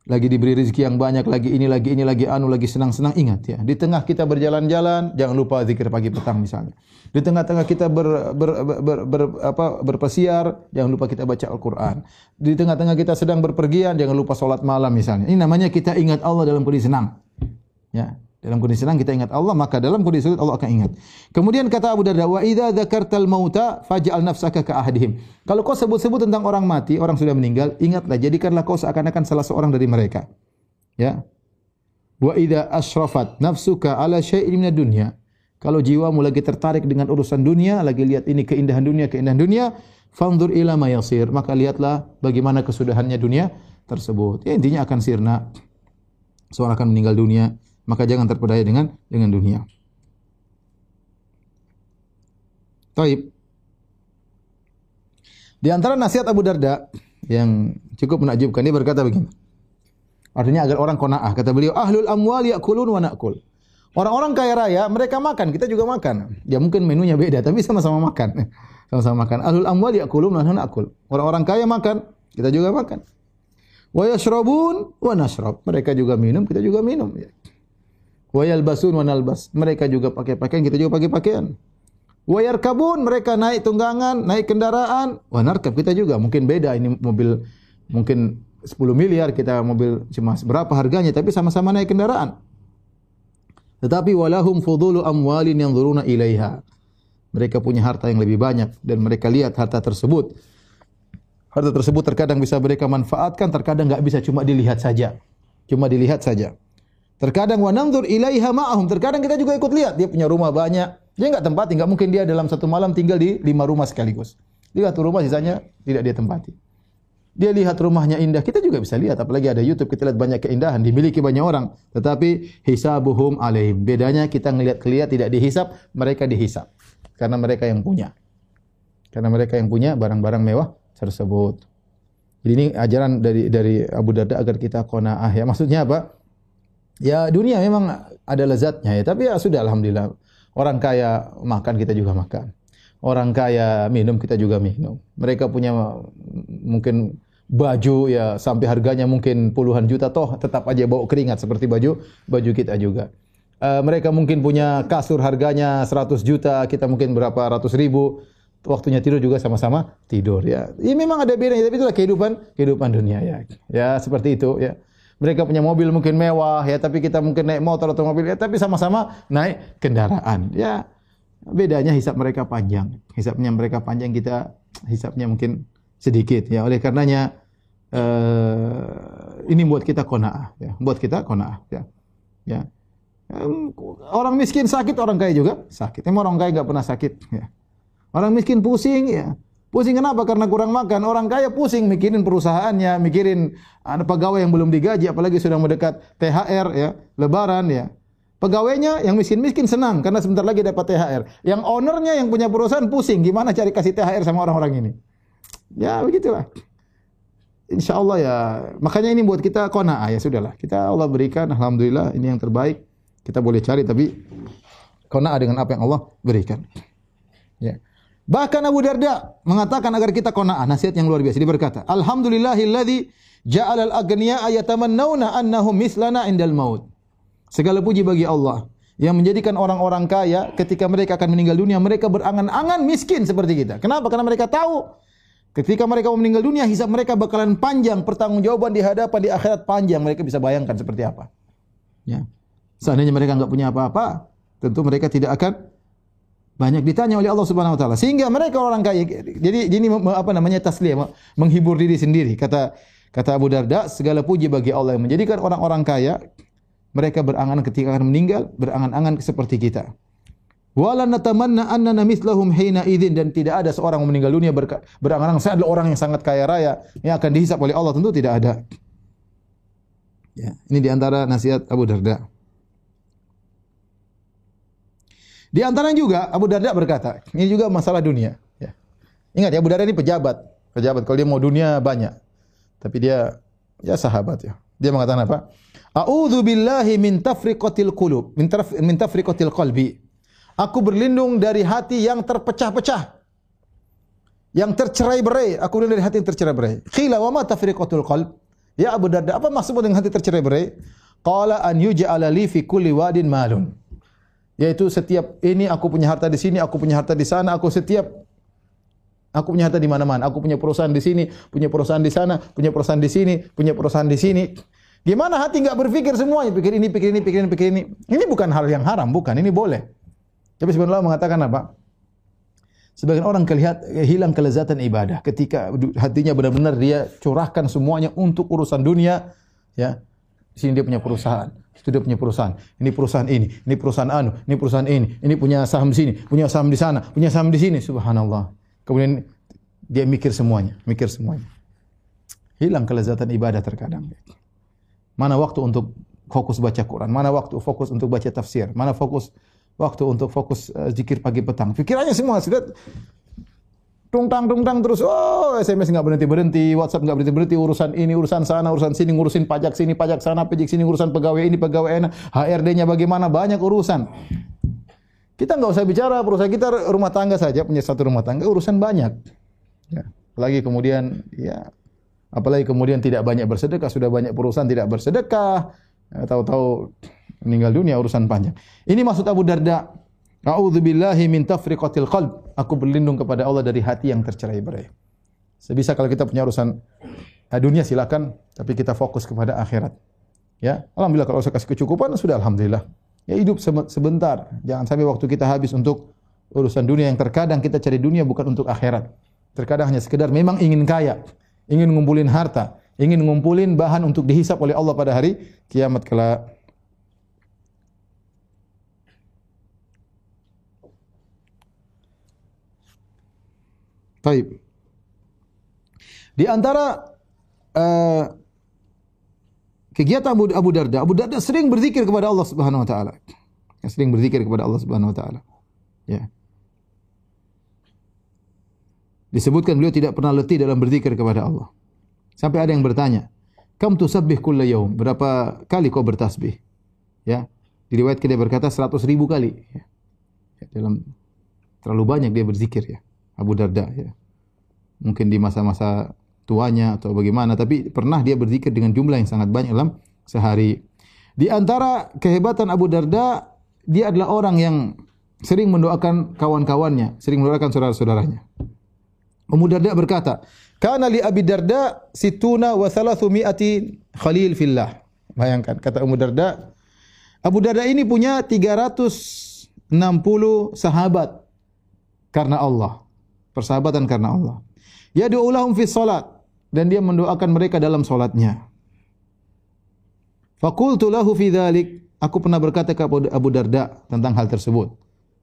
lagi diberi rezeki yang banyak, lagi ini, lagi ini, lagi anu, lagi senang-senang, ingat ya. Di tengah kita berjalan-jalan, jangan lupa zikir pagi petang misalnya. Di tengah-tengah kita ber, ber, ber, ber, apa, berpesiar, jangan lupa kita baca Al-Quran. Di tengah-tengah kita sedang berpergian, jangan lupa sholat malam misalnya. Ini namanya kita ingat Allah dalam kondisi senang. Ya. Dalam kondisi senang kita ingat Allah, maka dalam kondisi sulit Allah akan ingat. Kemudian kata Abu Darda, "Wa idza dzakartal mauta faj'al nafsaka ka ahadihim." Kalau kau sebut-sebut tentang orang mati, orang sudah meninggal, ingatlah jadikanlah kau seakan-akan salah seorang dari mereka. Ya. Wa idza asyrafat nafsuka ala syai'in minad dunya. Kalau jiwamu lagi tertarik dengan urusan dunia, lagi lihat ini keindahan dunia, keindahan dunia, fanzur ila ma yasir, maka lihatlah bagaimana kesudahannya dunia tersebut. Ya intinya akan sirna. Seorang akan meninggal dunia, maka jangan terpedaya dengan dengan dunia. Taib. Di antara nasihat Abu Darda yang cukup menakjubkan dia berkata begini. Artinya agar orang qanaah. Kata beliau, "Ahlul amwal yakulun wa na'kul." Orang-orang kaya raya mereka makan, kita juga makan. Ya mungkin menunya beda tapi sama-sama makan. [LAUGHS] Sama-sama makan. Ahlul amwal yakulun wa na'kul. Orang-orang kaya makan, kita juga makan. Wa yashrabun wa nashrab. Mereka juga minum, kita juga minum. Wa yalbasun wa. Mereka juga pakai pakaian, kita juga pakai pakaian. Wa yarkabun, mereka naik tunggangan, naik kendaraan. Wa narkab, kita juga. Mungkin beda ini mobil mungkin 10 miliar, kita mobil cuma berapa harganya, tapi sama-sama naik kendaraan. Tetapi walahum fudulu amwalin yang zuruna ilaiha. Mereka punya harta yang lebih banyak dan mereka lihat harta tersebut. Harta tersebut terkadang bisa mereka manfaatkan, terkadang enggak bisa cuma dilihat saja. Cuma dilihat saja. Terkadang wa nanzur ilaiha ma'ahum. Terkadang kita juga ikut lihat dia punya rumah banyak. Dia enggak tempati, enggak mungkin dia dalam satu malam tinggal di lima rumah sekaligus. Dia satu rumah sisanya tidak dia tempati. Dia lihat rumahnya indah, kita juga bisa lihat. Apalagi ada YouTube, kita lihat banyak keindahan, dimiliki banyak orang. Tetapi hisabuhum alaihim. Bedanya kita ngelihat-lihat tidak dihisap, mereka dihisap. Karena mereka yang punya. Karena mereka yang punya barang-barang mewah tersebut. Jadi ini ajaran dari dari Abu Darda agar kita qanaah ya. Maksudnya apa? Ya dunia memang ada lezatnya ya, tapi ya sudah alhamdulillah. Orang kaya makan kita juga makan. Orang kaya minum kita juga minum. Mereka punya mungkin baju ya sampai harganya mungkin puluhan juta toh tetap aja bau keringat seperti baju baju kita juga. Uh, mereka mungkin punya kasur harganya 100 juta, kita mungkin berapa ratus ribu. Waktunya tidur juga sama-sama tidur ya. Ini memang ada bedanya tapi itulah kehidupan kehidupan dunia ya. Ya seperti itu ya. Mereka punya mobil mungkin mewah ya, tapi kita mungkin naik motor atau mobil ya, tapi sama-sama naik kendaraan. Ya bedanya hisap mereka panjang. Hisapnya mereka panjang, kita hisapnya mungkin sedikit ya. Oleh karenanya uh, ini buat kita qanaah ya, buat kita qanaah ya. Ya. Orang miskin sakit, orang kaya juga sakit. Emang orang kaya enggak pernah sakit ya. Orang miskin pusing ya. Pusing kenapa? Karena kurang makan. Orang kaya pusing mikirin perusahaannya, mikirin ada pegawai yang belum digaji, apalagi sudah mendekat THR ya, lebaran ya. Pegawainya yang miskin-miskin senang karena sebentar lagi dapat THR. Yang ownernya yang punya perusahaan pusing gimana cari kasih THR sama orang-orang ini. Ya begitulah. Insya Allah ya, makanya ini buat kita kona ya sudahlah. Kita Allah berikan, alhamdulillah ini yang terbaik. Kita boleh cari tapi kona dengan apa yang Allah berikan. Ya. Bahkan Abu Darda mengatakan agar kita kona'ah. Nasihat yang luar biasa. Dia berkata, Alhamdulillahilladzi ja'al al-aghniya ayatamannawna annahum mislana indal maut. Segala puji bagi Allah yang menjadikan orang-orang kaya ketika mereka akan meninggal dunia mereka berangan-angan miskin seperti kita. Kenapa? Karena mereka tahu Ketika mereka mau meninggal dunia, hisab mereka bakalan panjang, pertanggungjawaban di hadapan di akhirat panjang. Mereka bisa bayangkan seperti apa. Ya. Seandainya mereka enggak punya apa-apa, tentu mereka tidak akan banyak ditanya oleh Allah Subhanahu wa taala. Sehingga mereka orang kaya. Jadi ini apa namanya tasliyah, menghibur diri sendiri. Kata kata Abu Darda, segala puji bagi Allah yang menjadikan orang-orang kaya mereka berangan ketika akan meninggal, berangan-angan seperti kita. Wala natamanna annana mithlahum hina idzin dan tidak ada seorang yang meninggal dunia berangan-angan saya adalah orang yang sangat kaya raya yang akan dihisap oleh Allah tentu tidak ada. Ya, ini di antara nasihat Abu Darda. Di antara juga Abu Darda berkata, ini juga masalah dunia. Ya. Ingat ya Abu Darda ini pejabat, pejabat. Kalau dia mau dunia banyak, tapi dia ya sahabat ya. Dia mengatakan apa? A'udzu billahi min tafriqatil qulub, min, min tafriqatil qalbi. Aku berlindung dari hati yang terpecah-pecah. Yang tercerai-berai. Aku berlindung dari hati yang tercerai-berai. Qila wa ma tafriqatul qalb? Ya Abu Darda, apa maksudnya dengan hati tercerai-berai? Qala an yuj'ala li fi kulli wadin malun. Yaitu setiap ini aku punya harta di sini, aku punya harta di sana, aku setiap aku punya harta di mana-mana. Aku punya perusahaan di sini, punya perusahaan di sana, punya perusahaan di sini, punya perusahaan di sini. Gimana hati enggak berpikir semuanya, pikir ini, pikir ini, pikir ini, pikir ini. Ini bukan hal yang haram, bukan, ini boleh. Tapi sebenarnya mengatakan apa? Sebagian orang kelihat hilang kelezatan ibadah ketika hatinya benar-benar dia curahkan semuanya untuk urusan dunia, ya. Di sini dia punya perusahaan, dia punya perusahaan. Ini perusahaan ini, ini perusahaan anu, ini perusahaan ini, ini punya saham sini, punya saham di sana, punya saham di sini. Subhanallah. Kemudian dia mikir semuanya, mikir semuanya. Hilang kelezatan ibadah terkadang. Mana waktu untuk fokus baca Quran, mana waktu fokus untuk baca tafsir, mana fokus waktu untuk fokus uh, zikir pagi petang. Pikirannya semua sudah tungtang tungtang terus. Oh, SMS nggak berhenti berhenti, WhatsApp nggak berhenti berhenti, urusan ini, urusan sana, urusan sini, ngurusin pajak sini, pajak sana, pajak sini, urusan pegawai ini, pegawai ini, HRD-nya bagaimana, banyak urusan. Kita nggak usah bicara perusahaan kita rumah tangga saja punya satu rumah tangga urusan banyak. Ya. Apalagi kemudian ya apalagi kemudian tidak banyak bersedekah sudah banyak perusahaan tidak bersedekah ya, tahu-tahu meninggal dunia urusan panjang. Ini maksud Abu Darda. A'udzubillahi min tafriqatil qalb. Aku berlindung kepada Allah dari hati yang tercerai-berai. Sebisa kalau kita punya urusan eh, dunia silakan, tapi kita fokus kepada akhirat. Ya, alhamdulillah kalau saya kasih kecukupan sudah alhamdulillah. Ya hidup sebentar. Jangan sampai waktu kita habis untuk urusan dunia yang terkadang kita cari dunia bukan untuk akhirat. Terkadang hanya sekedar memang ingin kaya, ingin ngumpulin harta, ingin ngumpulin bahan untuk dihisap oleh Allah pada hari kiamat kelak. Taib. Di antara uh, kegiatan Abu, Abu Darda. Abu Darda sering berzikir kepada Allah Subhanahu wa taala. Ya, sering berzikir kepada Allah Subhanahu wa taala. Ya. Disebutkan beliau tidak pernah letih dalam berzikir kepada Allah. Sampai ada yang bertanya, "Kam tusabbih kulla yaum?" Berapa kali kau bertasbih? Ya. Diriwayatkan dia berkata 100 ribu kali. Ya. Dalam terlalu banyak dia berzikir ya. Abu Darda ya. Mungkin di masa-masa tuanya atau bagaimana, tapi pernah dia berzikir dengan jumlah yang sangat banyak dalam sehari. Di antara kehebatan Abu Darda, dia adalah orang yang sering mendoakan kawan-kawannya, sering mendoakan saudara-saudaranya. Abu Darda berkata, "Kana li Abi Darda situna wa mi'ati khalil fillah." Bayangkan kata Abu Darda, Abu Darda ini punya 360 sahabat karena Allah. Persahabatan karena Allah. Yad'u lahum fi salat dan dia mendoakan mereka dalam solatnya. Fakultu lahu fi dhalik. Aku pernah berkata ke Abu Darda tentang hal tersebut.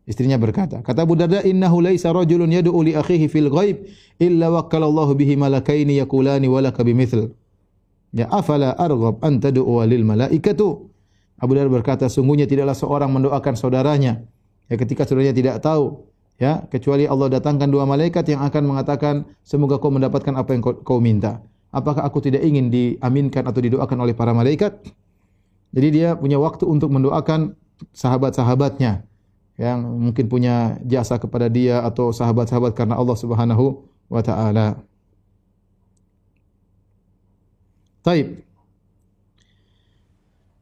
Istrinya berkata, kata Abu Darda, "Innahu laisa rajulun yad'u li akhihi fil ghaib illa wakkalallahu bihi malakaini yaqulani walaka bimithl." Ya afala arghab an tad'u lil malaikatu. Abu Darda berkata, sungguhnya tidaklah seorang mendoakan saudaranya ya ketika saudaranya tidak tahu ya kecuali Allah datangkan dua malaikat yang akan mengatakan semoga kau mendapatkan apa yang kau, kau minta apakah aku tidak ingin diaminkan atau didoakan oleh para malaikat jadi dia punya waktu untuk mendoakan sahabat-sahabatnya yang mungkin punya jasa kepada dia atau sahabat-sahabat karena Allah Subhanahu wa taala. Taib.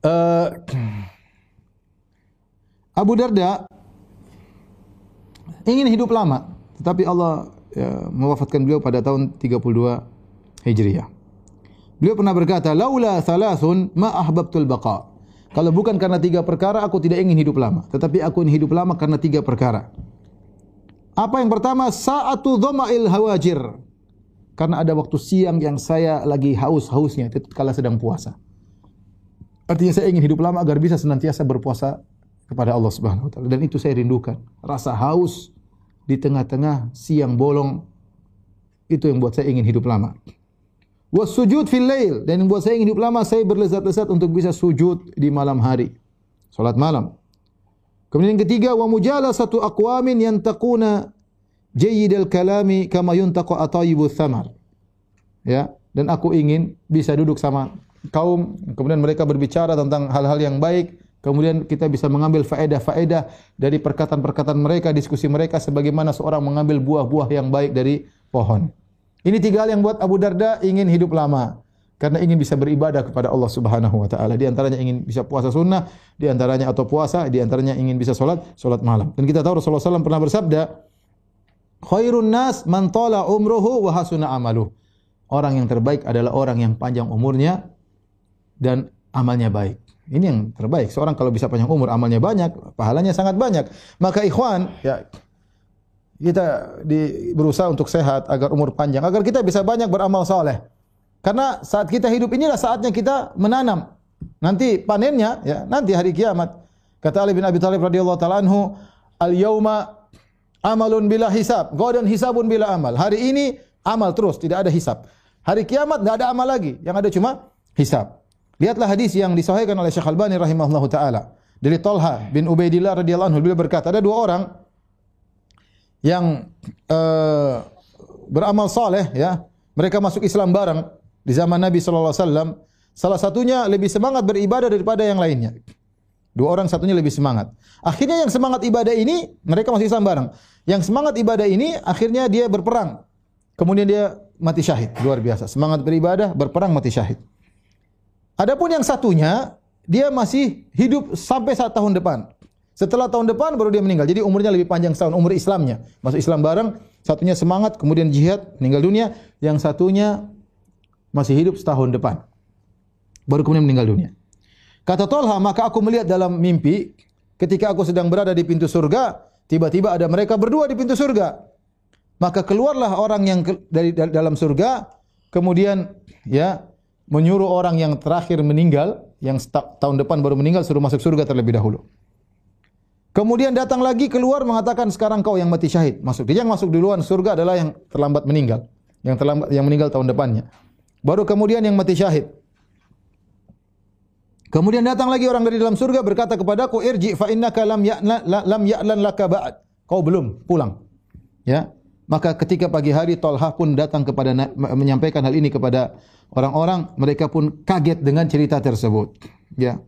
Uh, [CLEARS THROAT] Abu Darda ingin hidup lama, tetapi Allah ya, mewafatkan beliau pada tahun 32 Hijriah. Beliau pernah berkata, "Laula thalathun ma ahbabtul baqa." Kalau bukan karena tiga perkara, aku tidak ingin hidup lama. Tetapi aku ingin hidup lama karena tiga perkara. Apa yang pertama? Sa'atu dhama'il hawajir. Karena ada waktu siang yang saya lagi haus-hausnya, kala sedang puasa. Artinya saya ingin hidup lama agar bisa senantiasa berpuasa kepada Allah Subhanahu wa taala dan itu saya rindukan. Rasa haus di tengah-tengah siang bolong itu yang buat saya ingin hidup lama. Was sujud fil lail dan yang buat saya ingin hidup lama saya berlezat-lezat untuk bisa sujud di malam hari. Salat malam. Kemudian yang ketiga wa mujalasatu aqwamin yantaquna jayyidal kalami kama yuntaqu atayibu thamar. Ya, dan aku ingin bisa duduk sama kaum kemudian mereka berbicara tentang hal-hal yang baik Kemudian kita bisa mengambil faedah-faedah dari perkataan-perkataan mereka, diskusi mereka sebagaimana seorang mengambil buah-buah yang baik dari pohon. Ini tiga hal yang buat Abu Darda ingin hidup lama karena ingin bisa beribadah kepada Allah Subhanahu wa taala. Di antaranya ingin bisa puasa sunnah, di antaranya atau puasa, di antaranya ingin bisa salat salat malam. Dan kita tahu Rasulullah SAW pernah bersabda, "Khairun nas man tala umruhu wa hasuna amaluh." Orang yang terbaik adalah orang yang panjang umurnya dan amalnya baik. Ini yang terbaik. Seorang kalau bisa panjang umur, amalnya banyak, pahalanya sangat banyak. Maka ikhwan, ya kita di, berusaha untuk sehat agar umur panjang, agar kita bisa banyak beramal soleh. Karena saat kita hidup inilah saatnya kita menanam. Nanti panennya, ya nanti hari kiamat. Kata Ali bin Abi Thalib radhiyallahu taala anhu, al yauma amalun bila hisab, godan hisabun bila amal. Hari ini amal terus, tidak ada hisab. Hari kiamat enggak ada amal lagi, yang ada cuma hisab. Lihatlah hadis yang disahihkan oleh Syekh Albani rahimahullahu taala. Dari Tolha bin Ubaidillah radhiyallahu anhu beliau berkata, ada dua orang yang uh, beramal saleh ya. Mereka masuk Islam bareng di zaman Nabi sallallahu alaihi wasallam. Salah satunya lebih semangat beribadah daripada yang lainnya. Dua orang satunya lebih semangat. Akhirnya yang semangat ibadah ini mereka masuk Islam bareng. Yang semangat ibadah ini akhirnya dia berperang. Kemudian dia mati syahid. Luar biasa. Semangat beribadah, berperang, mati syahid. Adapun yang satunya, dia masih hidup sampai saat tahun depan. Setelah tahun depan baru dia meninggal. Jadi umurnya lebih panjang setahun, umur Islamnya. Masuk Islam bareng, satunya semangat, kemudian jihad, meninggal dunia. Yang satunya masih hidup setahun depan. Baru kemudian meninggal dunia. Kata Tolha, maka aku melihat dalam mimpi, ketika aku sedang berada di pintu surga, Tiba-tiba ada mereka berdua di pintu surga. Maka keluarlah orang yang dari dalam surga, kemudian ya menyuruh orang yang terakhir meninggal, yang tahun depan baru meninggal suruh masuk surga terlebih dahulu. Kemudian datang lagi keluar mengatakan sekarang kau yang mati syahid masuk. Dia yang masuk duluan surga adalah yang terlambat meninggal, yang terlambat yang meninggal tahun depannya. Baru kemudian yang mati syahid. Kemudian datang lagi orang dari dalam surga berkata kepadaku, "Irji fa innaka lam ya'lan lam laka ba'd." Kau belum pulang. Ya. Maka ketika pagi hari Tolha pun datang kepada menyampaikan hal ini kepada orang-orang, mereka pun kaget dengan cerita tersebut. Ya.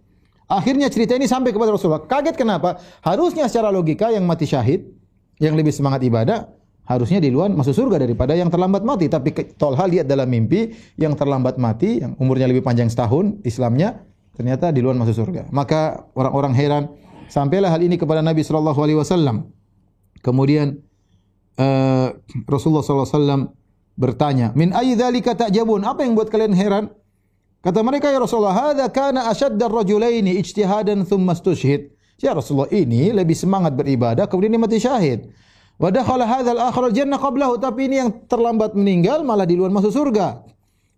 Akhirnya cerita ini sampai kepada Rasulullah. Kaget kenapa? Harusnya secara logika yang mati syahid, yang lebih semangat ibadah, harusnya di luar masuk surga daripada yang terlambat mati. Tapi Tolha lihat dalam mimpi yang terlambat mati, yang umurnya lebih panjang setahun, Islamnya ternyata di luar masuk surga. Maka orang-orang heran sampailah hal ini kepada Nabi sallallahu alaihi wasallam. Kemudian uh, Rasulullah wasallam bertanya, "Min ayyi dzalika ta'jabun?" Apa yang buat kalian heran? Kata mereka, "Ya Rasulullah, hadza kana ashaddar rajulaini ijtihadan thumma istushhid." Ya Rasulullah, ini lebih semangat beribadah kemudian dia mati syahid. Wa dakhala hadzal jannah qablahu, tapi ini yang terlambat meninggal malah di luar masuk surga.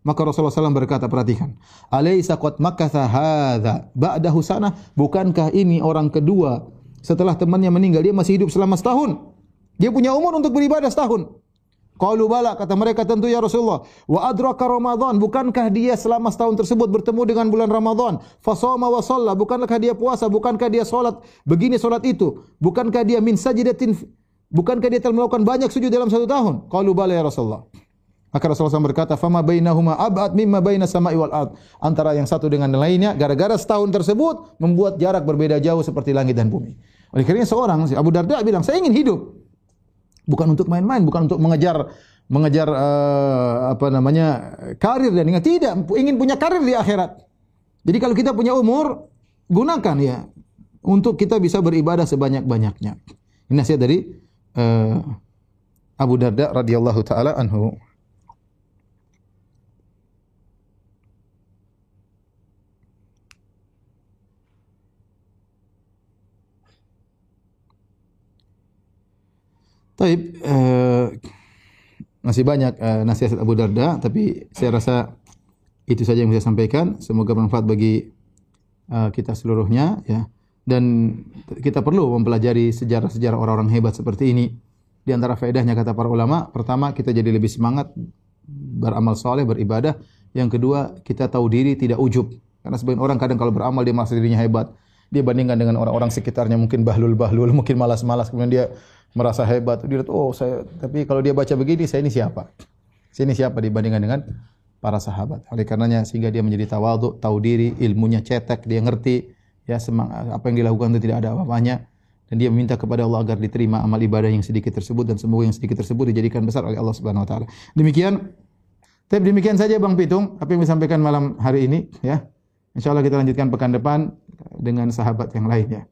Maka Rasulullah SAW berkata, perhatikan. Alaysa qad makatha hadha ba'dahu sana. Bukankah ini orang kedua setelah temannya meninggal, dia masih hidup selama setahun. Dia punya umur untuk beribadah setahun. Qalu bala kata mereka tentu ya Rasulullah. Wa adraka Ramadan bukankah dia selama setahun tersebut bertemu dengan bulan Ramadan? Fasama wa shalla bukankah dia puasa? Bukankah dia salat begini salat itu? Bukankah dia min sajdatin bukankah dia telah melakukan banyak sujud dalam satu tahun? Qalu bala ya Rasulullah. Maka Rasulullah SAW berkata, "Fama bainahuma ab'ad mimma baina sama'i wal ard." Antara yang satu dengan yang lainnya gara-gara setahun tersebut membuat jarak berbeda jauh seperti langit dan bumi. Oleh karena seorang Abu Darda bilang, "Saya ingin hidup bukan untuk main-main, bukan untuk mengejar mengejar uh, apa namanya karir dan ingat tidak ingin punya karir di akhirat. Jadi kalau kita punya umur gunakan ya untuk kita bisa beribadah sebanyak-banyaknya. Ini nasihat dari uh, Abu Darda radhiyallahu taala anhu. Taib, uh, masih banyak uh, nasihat Abu Darda, tapi saya rasa itu saja yang saya sampaikan. Semoga bermanfaat bagi uh, kita seluruhnya, ya. Dan kita perlu mempelajari sejarah-sejarah orang-orang hebat seperti ini. Di antara faedahnya kata para ulama, pertama kita jadi lebih semangat beramal soleh, beribadah. Yang kedua, kita tahu diri, tidak ujub. Karena sebagian orang kadang kalau beramal dia merasa dirinya hebat. Dia bandingkan dengan orang-orang sekitarnya mungkin bahlul-bahlul, mungkin malas-malas, kemudian dia merasa hebat. Dia lihat, oh saya, tapi kalau dia baca begini, saya ini siapa? Saya ini siapa dibandingkan dengan para sahabat. Oleh karenanya sehingga dia menjadi tawadhu, tahu diri, ilmunya cetek, dia ngerti ya semang, apa yang dilakukan itu tidak ada apa-apanya dan dia meminta kepada Allah agar diterima amal ibadah yang sedikit tersebut dan semoga yang sedikit tersebut dijadikan besar oleh Allah Subhanahu wa taala. Demikian tapi demikian saja Bang Pitung apa yang disampaikan malam hari ini ya. Insyaallah kita lanjutkan pekan depan dengan sahabat yang lain ya.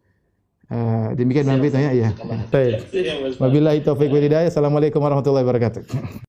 Uh, demikian Bang Pitung ya. Baik. Wabillahi taufik wal hidayah. Assalamualaikum warahmatullahi wabarakatuh.